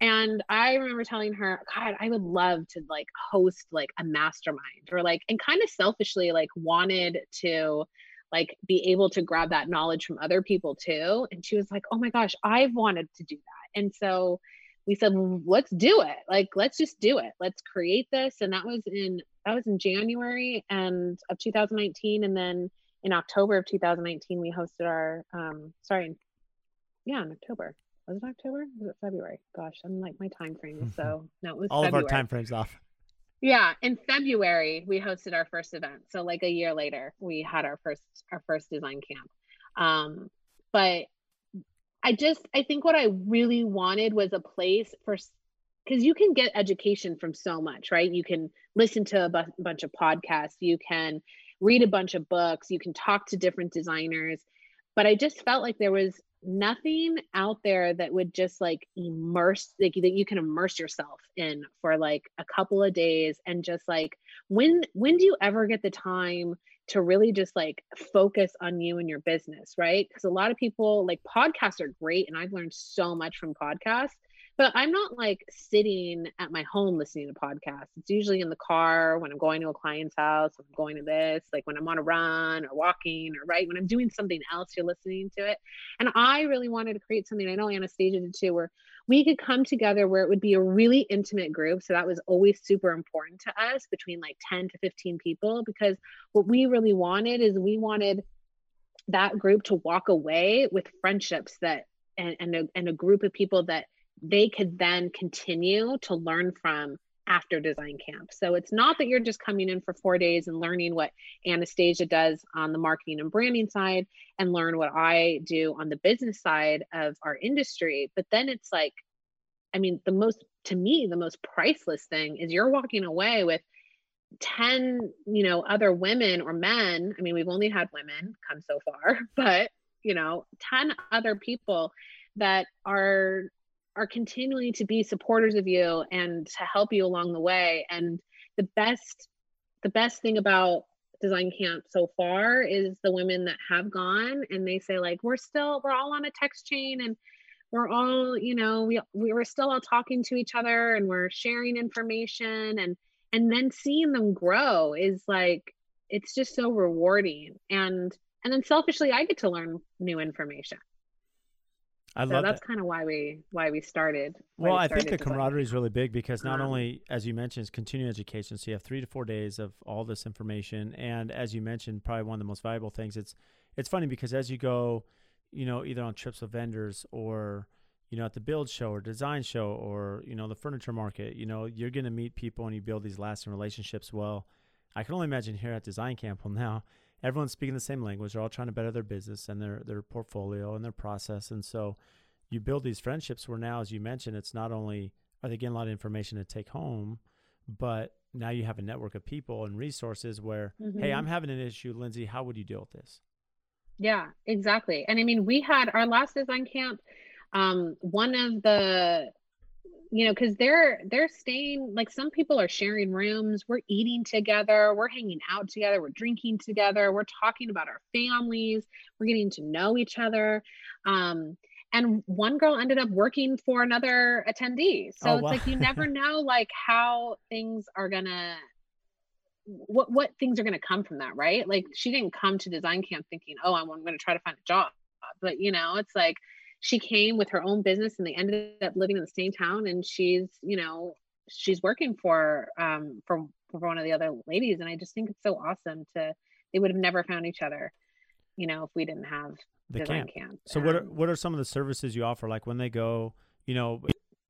A: And i remember telling her god i would love to like host like a mastermind or like and kind of selfishly like wanted to like be able to grab that knowledge from other people too. And she was like oh my gosh i've wanted to do that. And so we said well, let's do it. Like let's just do it. Let's create this. And that was in that was in january and of 2019 and then in october of 2019 we hosted our um sorry yeah in october. Was it october? Was it february? Gosh i'm like my time frame *laughs* so no it was
B: all
A: february.
B: of our time frames off
A: yeah, in February we hosted our first event. So like a year later, we had our first our first design camp. Um, but I just I think what I really wanted was a place for because you can get education from so much, right? You can listen to a bu- bunch of podcasts, you can read a bunch of books, you can talk to different designers. But I just felt like there was nothing out there that would just like immerse like that you can immerse yourself in for like a couple of days and just like when when do you ever get the time to really just like focus on you and your business right? Because a lot of people like podcasts are great and i've learned so much from podcasts but I'm not like sitting at my home listening to podcasts. It's usually in the car when I'm going to a client's house, I'm going to this, like when I'm on a run or walking or right when I'm doing something else, you're listening to it. And I really wanted to create something. I know Anastasia did too, where we could come together where it would be a really intimate group. So that was always super important to us between like 10 to 15 people, because what we really wanted is we wanted that group to walk away with friendships that and, and, a, and a group of people that they could then continue to learn from after design camp. So it's not that you're just coming in for four days and learning what Anastasia does on the marketing and branding side and learn what I do on the business side of our industry. But then it's like, I mean, the most, to me, the most priceless thing is you're walking away with 10, you know, other women or men. I mean, we've only had women come so far, *laughs* but, you know, 10 other people that are are continuing to be supporters of you and to help you along the way. And the best the best thing about design camp so far is the women that have gone and they say like we're still we're all on a text chain and we're all you know we we were still all talking to each other and we're sharing information. And and then seeing them grow is like it's just so rewarding. And and then selfishly i get to learn new information
B: I
A: so
B: love
A: that's
B: that.
A: kind of why we why we started. Why
B: well,
A: we
B: I think the camaraderie is really big because not
A: Um,
B: only, as you mentioned, is continuing education. So you have three to four days of all this information, and as you mentioned, probably one of the most valuable things. It's it's funny because as you go, you know, either on trips with vendors or you know at the build show or design show or you know the furniture market, you know, you're going to meet people and you build these lasting relationships. Well, I can only imagine here at Design Camp. Well, now everyone's speaking the same language. They're all trying to better their business and their their portfolio and their process, and so you build these friendships where now, as you mentioned, it's not only are they getting a lot of information to take home, but now you have a network of people and resources where, hey,
A: Mhm.
B: I'm having an issue, Lindsay. How would you deal with this?
A: Yeah, exactly. And I mean, we had our last design camp. Um, one of the, you know, because they're they're staying like some people are sharing rooms. We're eating together. We're hanging out together. We're drinking together. We're talking about our families. We're getting to know each other. Um, and one girl ended up working for another attendee. So
B: Oh,
A: it's
B: wow.
A: like you never *laughs* know like how things are gonna what what things are going to come from that right like she didn't come to design camp thinking oh i'm, I'm going to try to find a job but you know it's like she came with her own business and they ended up living in the same town and she's you know she's working for um for for one of the other ladies and i just think it's so awesome to they would have never found each other you know if we didn't have
B: the camp.
A: camp
B: So what are, what are some of the services you offer? Like when they go, you know,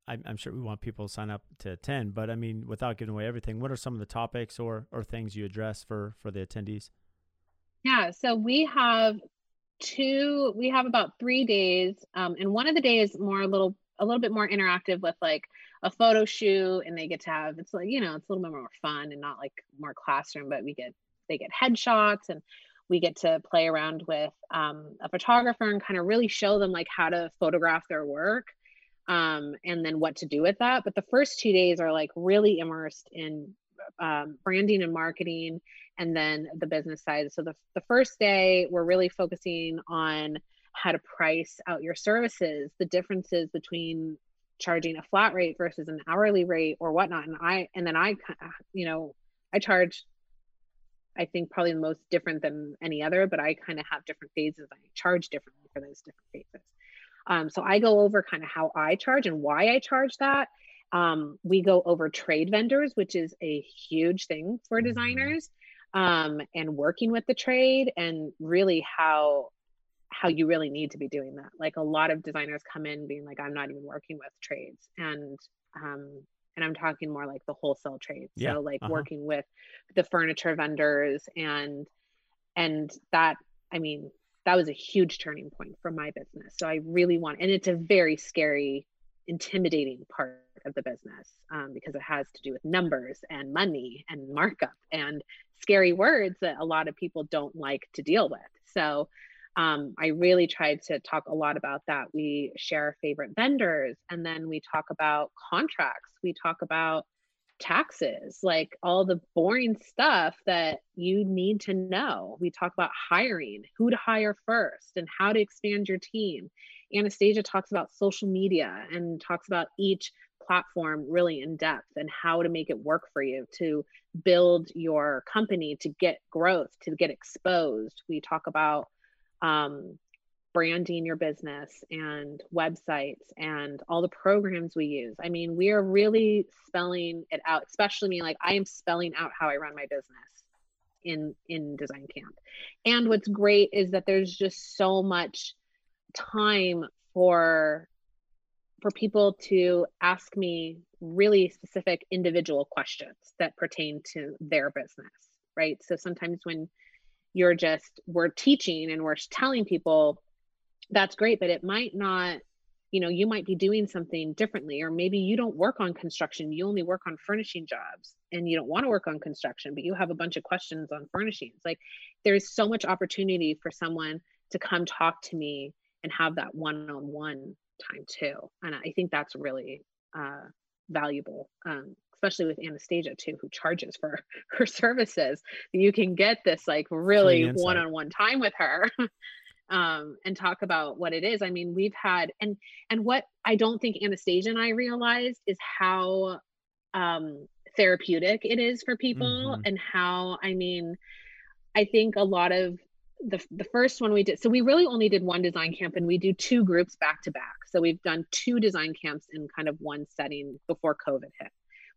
B: I'm, I'm sure we want people to sign up to attend, but I mean, without giving away everything, what are some of the topics or or things you address for for the attendees?
A: Yeah, so we have two, we have about three days. Um, and one of the days more a little a little bit more interactive with like a photo shoot and they get to have it's like, you know, it's a little bit more fun and not like more classroom, but we get they get headshots and we get to play around with um, a photographer and kind of really show them like how to photograph their work um, and then what to do with that. But the first two days are like really immersed in um, branding and marketing and then the business side. So the, the first day, we're really focusing on how to price out your services, the differences between charging a flat rate versus an hourly rate or whatnot. And I, and then I, you know, I charge, I think probably the most different than any other, but I kind of have different phases. I charge differently for those different phases. Um, so I go over kind of how I charge and why I charge that. Um, we go over trade vendors, which is a huge thing for mm-hmm. designers, um, and working with the trade and really how how you really need to be doing that. Like a lot of designers come in being like, I'm not even working with trades, and um, and I'm talking more like the wholesale trade. Yeah. So like uh-huh. working with the furniture vendors and and that I mean that was a huge turning point for my business. So I really want, and it's a very scary, intimidating part of the business um, because it has to do with numbers and money and markup and scary words that a lot of people don't like to deal with. So um, I really tried to talk a lot about that. We share favorite vendors and then we talk about contracts. We talk about taxes, like all the boring stuff that you need to know. We talk about hiring, who to hire first, and how to expand your team. Anastasia talks about social media and talks about each platform really in depth and how to make it work for you to build your company, to get growth, to get exposed. We talk about um, branding your business and websites and all the programs we use. I mean, we are really spelling it out, especially me like I am spelling out how I run my business in in design camp. And what's great is that there's just so much time for for people to ask me really specific individual questions that pertain to their business, right? So sometimes when you're just we're teaching and we're telling people that's great but it might not you know you might be doing something differently or maybe you don't work on construction you only work on furnishing jobs and you don't want to work on construction but you have a bunch of questions on furnishings like there's so much opportunity for someone to come talk to me and have that one-on-one time too and i think that's really uh, valuable um, especially with anastasia too who charges for *laughs* her services you can get this like really one-on-one time with her *laughs* um, and talk about what it is. I mean, we've had and and what I don't think Anastasia and I realized is how um, therapeutic it is for people mm-hmm. and how I mean, I think a lot of the the first one we did so we really only did one design camp and we do two groups back to back so we've done two design camps in kind of one setting before covid hit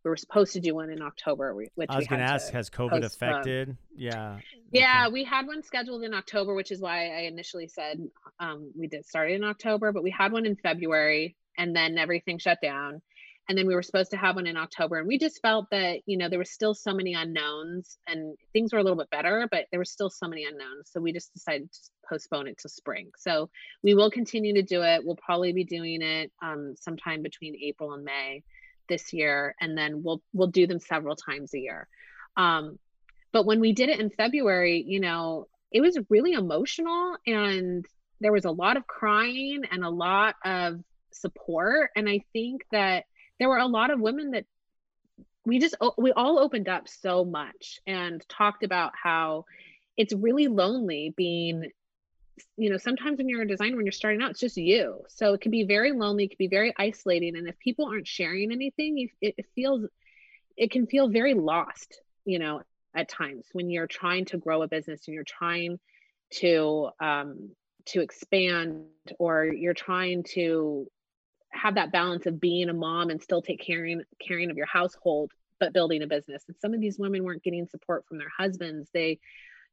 A: we were supposed to do one in October. Which
B: I was going to ask, has COVID affected? Yeah.
A: Yeah, okay. we had one scheduled in October, which is why I initially said um, we did start in October, but we had one in February and then everything shut down. And then we were supposed to have one in October. And we just felt that, you know, there were still so many unknowns and things were a little bit better, but there were still so many unknowns. So we just decided to postpone it to spring. So we will continue to do it. We'll probably be doing it um, sometime between April and May this year and then we'll we'll do them several times a year um, but when we did it in february you know it was really emotional and there was a lot of crying and a lot of support and i think that there were a lot of women that we just we all opened up so much and talked about how it's really lonely being you know sometimes when you're a designer when you're starting out it's just you. So it can be very lonely it can be very isolating and if people aren't sharing anything you, it, feels it can feel very lost you know at times when you're trying to grow a business and you're trying to um to expand or you're trying to have that balance of being a mom and still take caring caring of your household but building a business. And some of these women weren't getting support from their husbands. They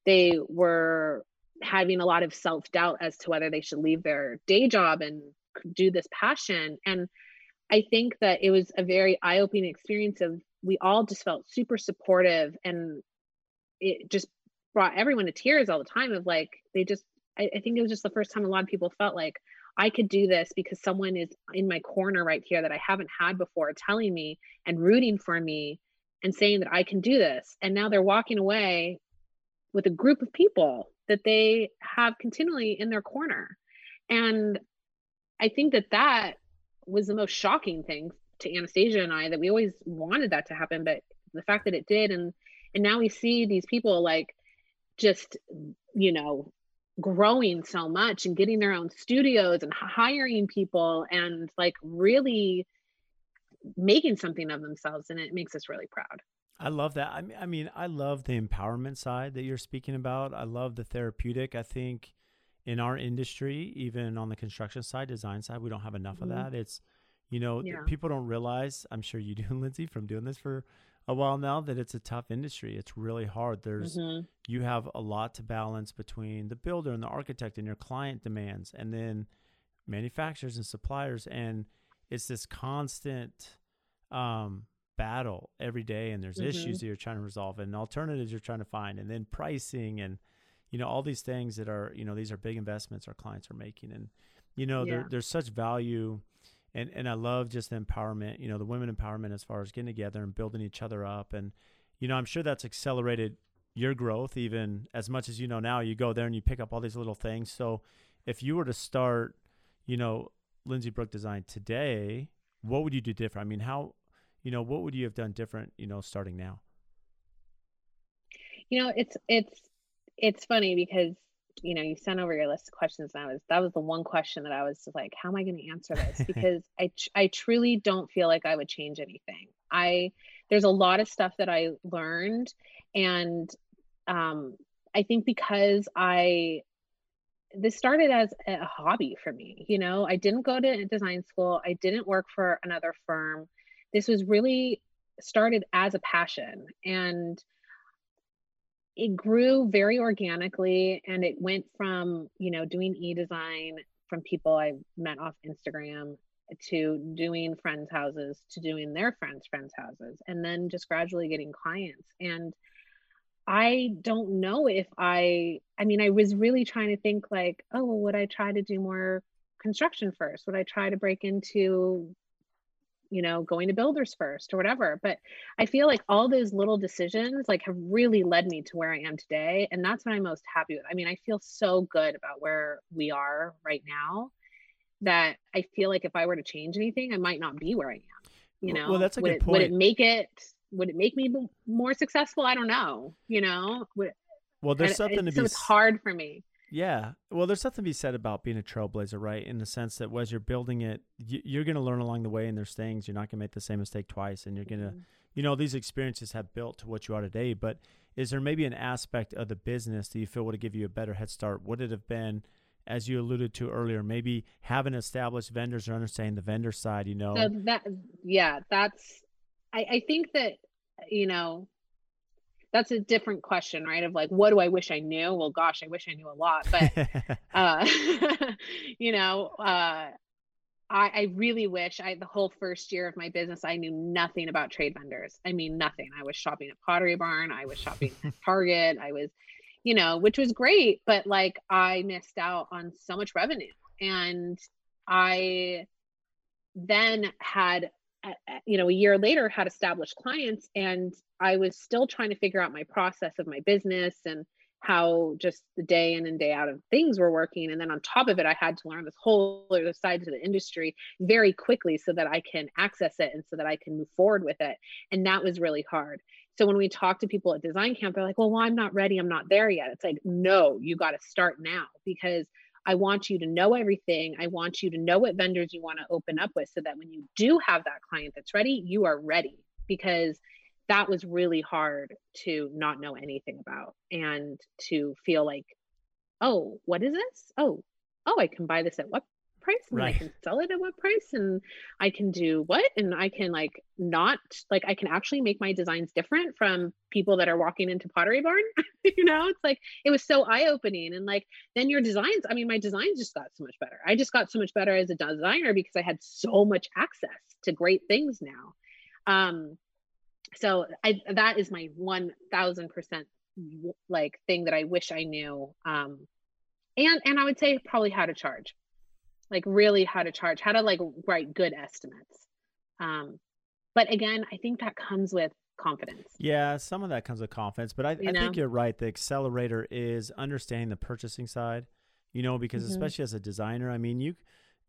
A: they were having a lot of self-doubt as to whether they should leave their day job and do this passion. And i think that it was a very eye-opening experience of we all just felt super supportive. And it just brought everyone to tears all the time of like they just I, I think it was just the first time a lot of people felt like I could do this because someone is in my corner right here that I haven't had before telling me and rooting for me and saying that I can do this. And now they're walking away with a group of people that they have continually in their corner. And I think that that was the most shocking thing to Anastasia and I that we always wanted that to happen, but the fact that it did and and now we see these people like just you know growing so much and getting their own studios and hiring people and like really making something of themselves and it makes us really proud.
B: I love that. I mean, I mean i love the empowerment side that you're speaking about. I love the therapeutic. I think in our industry even on the construction side design side we don't have enough mm-hmm. of that. It's you know yeah. people don't realize i'm sure you do *laughs* lindsay from doing this for a while now that it's a tough industry. It's really hard. There's mm-hmm. you have a lot to balance between the builder and the architect and your client demands and then manufacturers and suppliers and it's this constant um, battle every day and there's mm-hmm. issues that you're trying to resolve and alternatives you're trying to find and then pricing and you know all these things that are you know these are big investments our clients are making and you know yeah. there, there's such value and and I love just the empowerment, you know, the women empowerment as far as getting together and building each other up, and you know, I'm sure that's accelerated your growth even as much as you know now. You go there and you pick up all these little things. So, if you were to start, you know, Lindsay Brook Design today, what would you do different? I mean, how, you know, what would you have done different, you know, starting now?
A: You know, it's it's it's funny because you know, you sent over your list of questions and I was that was the one question that I was like, how am I going to answer this? *laughs* Because I I truly don't feel like I would change anything. I there's a lot of stuff that I learned and um I think because I this started as a hobby for me, you know. I didn't go to design school. I didn't work for another firm. This was really started as a passion and it grew very organically and it went from you know doing e-design from people i met off instagram to doing friends houses to doing their friends friends houses and then just gradually getting clients. And i don't know if i i mean i was really trying to think like oh well, would i try to do more construction first? Would i try to break into you know going to builders first or whatever. But i feel like all those little decisions like have really led me to where i am today and that's what i'm most happy with. I mean i feel so good about where we are right now that i feel like if i were to change anything i might not be where i am you know
B: well that's a
A: would
B: good
A: it,
B: point
A: would it make it would it make me more successful? I don't know you know? Would,
B: well there's something to
A: so
B: be
A: it's hard for me
B: yeah. Well, there's something to be said about being a trailblazer, right? In the sense that as you're building it, you're going to learn along the way, and there's things you're not going to make the same mistake twice, and you're going to, mm-hmm. you know, these experiences have built to what you are today. But is there maybe an aspect of the business that you feel would have given you a better head start? Would it have been, as you alluded to earlier, maybe having established vendors or understanding the vendor side? You know,
A: so that yeah, that's. I, I think that you know that's a different question, right? Of like, what do I wish I knew? Well, gosh, I wish I knew a lot, but *laughs* uh, *laughs* you know, uh, I, I really wish I the whole first year of my business I knew nothing about trade vendors. I mean nothing. I was shopping at Pottery Barn, I was shopping at *laughs* Target, I was, you know, which was great, but like I missed out on so much revenue. And I then had you know a year later had established clients and i was still trying to figure out my process of my business and how just the day in and day out of things were working. And then on top of it i had to learn this whole other side to the industry very quickly so that i can access it and so that i can move forward with it. And that was really hard. So when we talk to people at design camp they're like well, well i'm not ready i'm not there yet. It's like no you got to start now because I want you to know everything. I want you to know what vendors you want to open up with so that when you do have that client that's ready, you are ready. Because that was really hard to not know anything about and to feel like, oh, what is this? Oh, oh, I can buy this at what price and right. I can sell it at what price and I can do what and I can like not like I can actually make my designs different from people that are walking into Pottery Barn. *laughs* you know, it's like it was so eye-opening and like then your designs, I mean my designs just got so much better. I just got so much better as a designer because I had so much access to great things now. Um so I that is my 1000% like thing that I wish I knew um and and i would say probably how to charge. Like really how to charge how to like write good estimates. Um but again i think that comes with confidence.
B: Yeah some of that comes with confidence but i, I think you're right the accelerator is understanding the purchasing side you know because mm-hmm. especially as a designer i mean you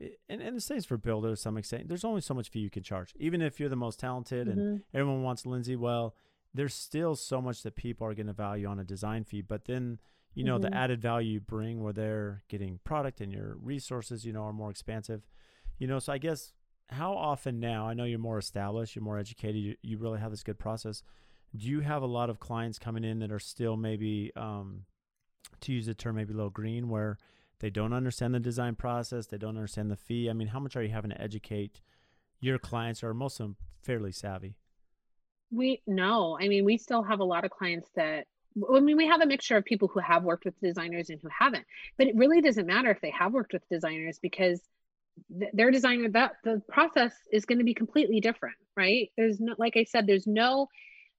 B: and, and the same for builders to some extent there's only so much fee you can charge even if you're the most talented mm-hmm. and everyone wants lindsay well there's still so much that people are going to value on a design fee but then you know mm-hmm. the added value you bring where they're getting product and your resources you know are more expansive you know so i guess how often now i know you're more established you're more educated you, you really have this good process do you have a lot of clients coming in that are still maybe um, to use the term maybe a little green where they don't understand the design process they don't understand the fee. I mean how much are you having to educate your clients or most of them fairly savvy?
A: We no. I mean we still have a lot of clients that I mean, we have a mixture of people who have worked with designers and who haven't, but it really doesn't matter if they have worked with designers because their designer that the process is going to be completely different, right? There's no, like I said, there's no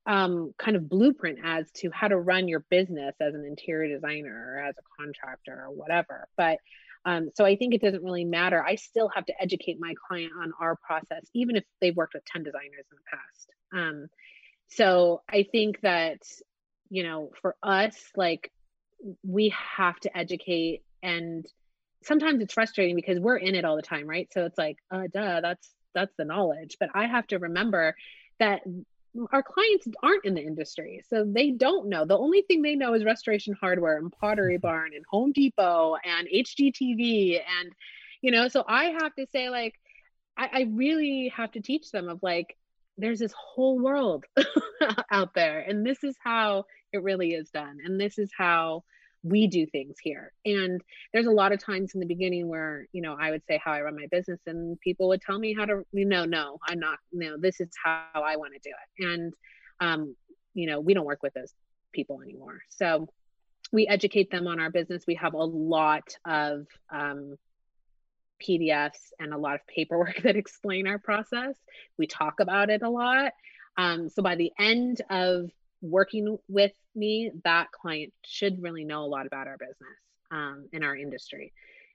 A: um, kind of blueprint as to how to run your business as an interior designer or as a contractor or whatever. But um, so I think it doesn't really matter. I still have to educate my client on our process, even if they've worked with 10 designers in the past. Um, so I think that you know, for us, like we have to educate and sometimes it's frustrating because we're in it all the time, right? So it's like, uh duh, that's that's the knowledge. But I have to remember that our clients aren't in the industry. So they don't know. The only thing they know is restoration hardware and pottery mm-hmm. barn and Home Depot and HGTV. And, you know, so I have to say, like, I, I really have to teach them of like, there's this whole world *laughs* out there. And this is how it really is done. And this is how we do things here. And there's a lot of times in the beginning where, you know, I would say how I run my business and people would tell me how to, you know, no, I'm not, no, this is how I want to do it. And, um, you know, we don't work with those people anymore. So we educate them on our business. We have a lot of um, PDFs and a lot of paperwork *laughs* that explain our process. We talk about it a lot. Um, so by the end of working with me, that client should really know a lot about our business um, in our industry.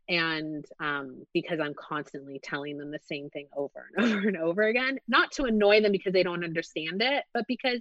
A: And um, because I'm constantly telling them the same thing over and *laughs* over and over again, not to annoy them because they don't understand it, but because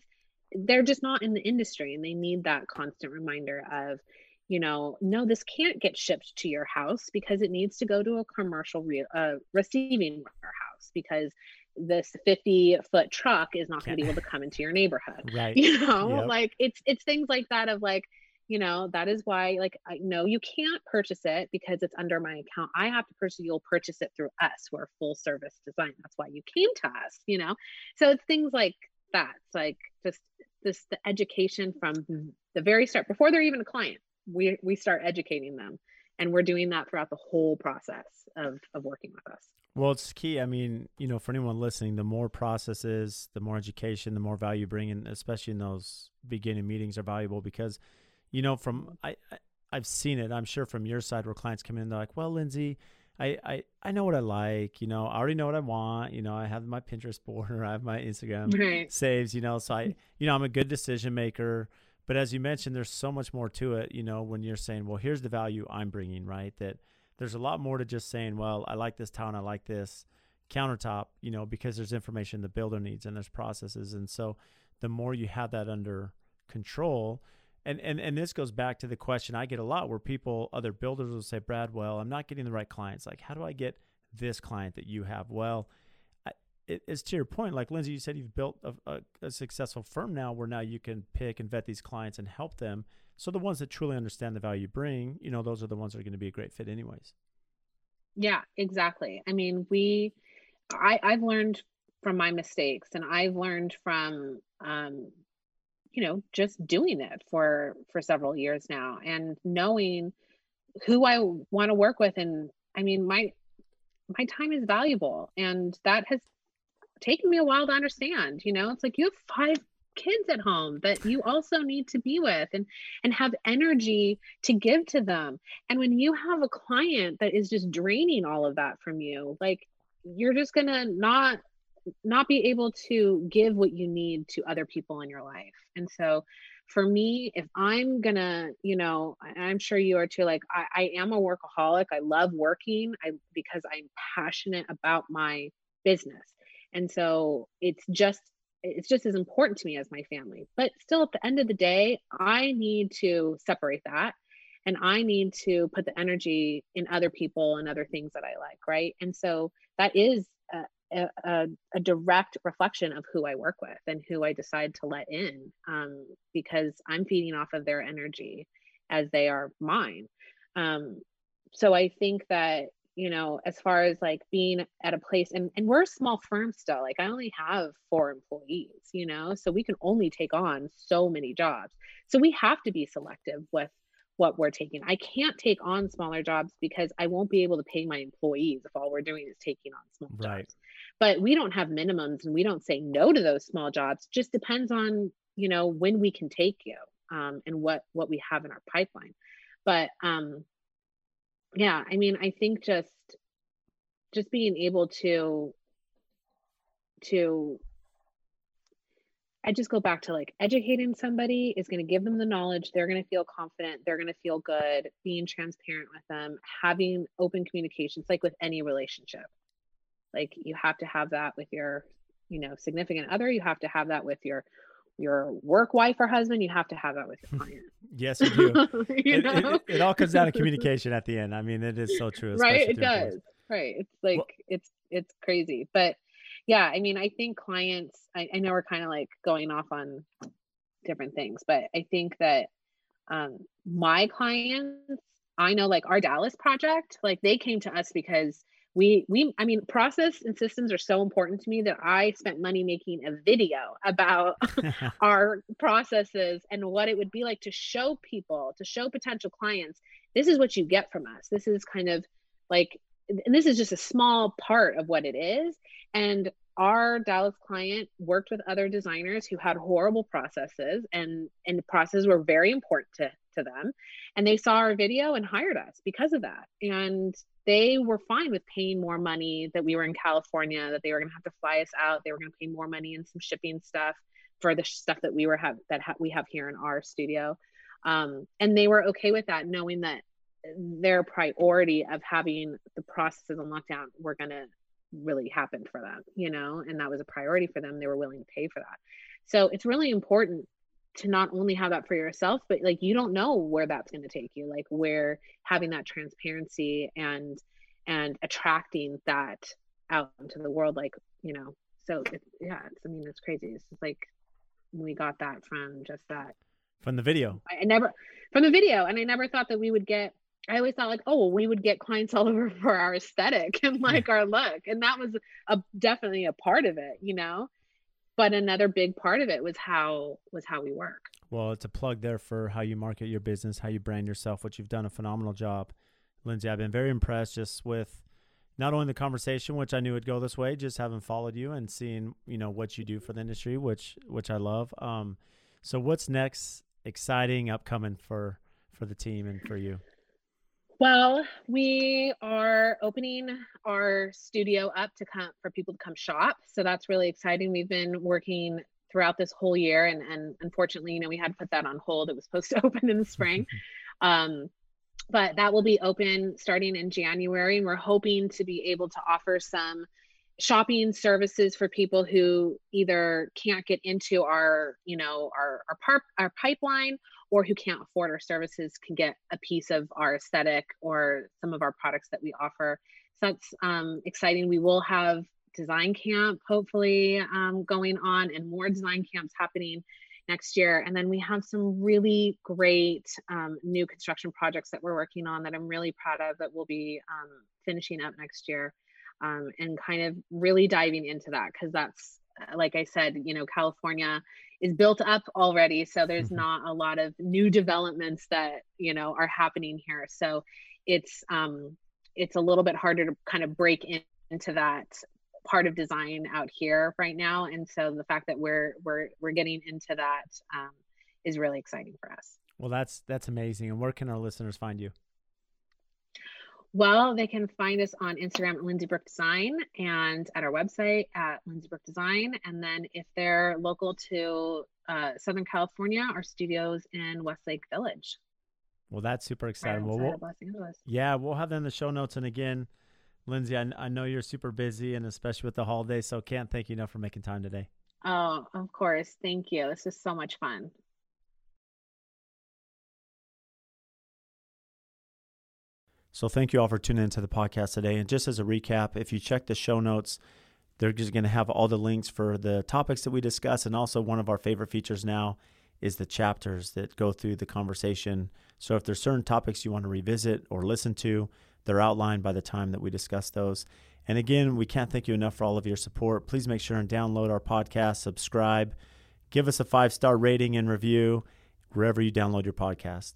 A: they're just not in the industry and they need that constant reminder of, you know, no, this can't get shipped to your house because it needs to go to a commercial re- uh, receiving warehouse because this 50 foot truck is not going to be able to come into your neighborhood. *laughs*
B: Right.
A: You know yep. like it's it's things like that of like you know that is why like i know you can't purchase it because it's under my account. I have to purchase you'll purchase it through us. We're full service design. That's why you came to us you know? So it's things like that. It's like just this the education from the very start before they're even a client we we start educating them and we're doing that throughout the whole process of of working with us
B: well, it's key. I mean, you know, for anyone listening, the more processes, the more education, the more value you bring in, especially in those beginning meetings are valuable because, you know, from I, I I've seen it. I'm sure from your side where clients come in, they're like, well, Lindsay, I, I, I know what I like, you know, I already know what I want, you know, I have my Pinterest board *laughs* or I have my Instagram right. saves, you know, so I, you know, I'm a good decision maker. But as you mentioned, there's so much more to it, you know, when you're saying, well, here's the value I'm bringing, right? That there's a lot more to just saying, well, I like this town, I like this countertop, you know, because there's information the builder needs and there's processes. And so the more you have that under control, and, and, and this goes back to the question I get a lot where people, other builders will say, Brad, well, I'm not getting the right clients. Like, how do I get this client that you have? Well, it, it's to your point. Like Lindsay, you said you've built a, a, a successful firm now where now you can pick and vet these clients and help them so the ones that truly understand the value you bring, you know, those are the ones that are going to be a great fit anyways.
A: Yeah, exactly. I mean, we I I've learned from my mistakes and I've learned from um you know, just doing it for for several years now and knowing who I want to work with and I mean, my my time is valuable and that has taken me a while to understand you know? It's like you have five kids at home that you also need to be with and and have energy to give to them. And when you have a client that is just draining all of that from you like you're just going to not not be able to give what you need to other people in your life. And so for me if i'm gonna you know i'm sure you are too like I, I am a workaholic. I love working. I because i'm passionate about my business and so it's just it's just as important to me as my family. But still at the end of the day i need to separate that. And i need to put the energy in other people and other things that i like right? And so that is a, a, a direct reflection of who i work with and who i decide to let in um, because i'm feeding off of their energy as they are mine. Um, so i think that you know, as far as like being at a place and, and we're a small firm still, like I only have four employees, you know, so we can only take on so many jobs. So we have to be selective with what we're taking. I can't take on smaller jobs because I won't be able to pay my employees if all we're doing is taking on small right. jobs. But we don't have minimums and we don't say no to those small jobs. Just depends on, you know, when we can take you um, and what what we have in our pipeline. But um yeah i mean i think just just being able to to i just go back to like educating somebody is going to give them the knowledge they're going to feel confident they're going to feel good being transparent with them having open communications like with any relationship. Like you have to have that with your you know significant other you have to have that with your your work wife or husband, you have to have that with your *laughs* client.
B: yes, you do. *laughs* you it, it, it, all comes down to communication at the end. I mean, it is so true. *laughs*
A: Right. It does. Right. It's like, well, it's, it's crazy. But yeah, I mean, I think clients, I, I know we're kind of like going off on different things, but I think that um, my clients, I know like our Dallas project, like they came to us because we we i mean process and systems are so important to me that i spent money making a video about *laughs* *laughs* our processes and what it would be like to show people to show potential clients this is what you get from us. This is kind of like and this is just a small part of what it is. And our Dallas client worked with other designers who had horrible processes and and the processes were very important to to them and they saw our video and hired us because of that and they were fine with paying more money that we were in California, that they were going to have to fly us out. They were going to pay more money and some shipping stuff for the stuff that we were have that ha- we have here in our studio. Um, and they were okay with that, knowing that their priority of having the processes on lockdown were going to really happen for them, you know, and that was a priority for them. They were willing to pay for that. So it's really important to not only have that for yourself but like you don't know where that's going to take you like where having that transparency and and attracting that out into the world like you know so it, yeah it's i mean it's crazy. It's just like we got that from just that.
B: From the video.
A: I, I never from the video and i never thought that we would get I always thought like, oh, well, we would get clients all *laughs* over for our aesthetic and like our look, and that was a definitely a part of it, you know but another big part of it was how was how we work.
B: Well it's a plug there for how you market your business how you brand yourself which you've done a phenomenal job. Lindsay i've been very impressed just with not only the conversation which i knew would go this way just having followed you and seeing you know what you do for the industry which which i love. Um so what's next exciting upcoming for for the team and for you
A: well, we are opening our studio up to come for people to come shop. So that's really exciting. We've been working throughout this whole year and and unfortunately, you know, we had to put that on hold. It was supposed to *laughs* open in the spring. *laughs* um, but that will be open starting in January and we're hoping to be able to offer some shopping services for people who either can't get into our, you know, our our, par- our pipeline or who can't afford our services can get a piece of our aesthetic or some of our products that we offer. So that's um, exciting. We will have design camp hopefully um, going on and more design camps happening next year. And then we have some really great um, new construction projects that we're working on that I'm really proud of that we'll be um, finishing up next year um, and kind of really diving into that because that's like I said, you know, California is built up already. So there's mm-hmm. not a lot of new developments that, you know, are happening here. So it's, um, it's a little bit harder to kind of break in, into that part of design out here right now and so the fact that we're we're we're getting into that um, is really exciting for us
B: well that's that's amazing and where can our listeners find you
A: well, they can find us on Instagram at Lindsay Brook Design and at our website at Lindsay Brook Design. And then if they're local to uh, Southern California, our studios in Westlake Village.
B: Well, that's super exciting. Right well, we'll yeah, we'll have that in the show notes. And again, Lindsay, I, I know you're super busy and especially with the holidays, so can't thank you enough for making time today.
A: Oh, of course. Thank you. This is so much fun.
B: So thank you all for tuning into the podcast today. And just as a recap, if you check the show notes, they're just going to have all the links for the topics that we discuss. And also, one of our favorite features now is the chapters that go through the conversation. So if there's certain topics you want to revisit or listen to, they're outlined by the time that we discuss those. And again, we can't thank you enough for all of your support. Please make sure and download our podcast, subscribe, give us a five star rating and review wherever you download your podcast.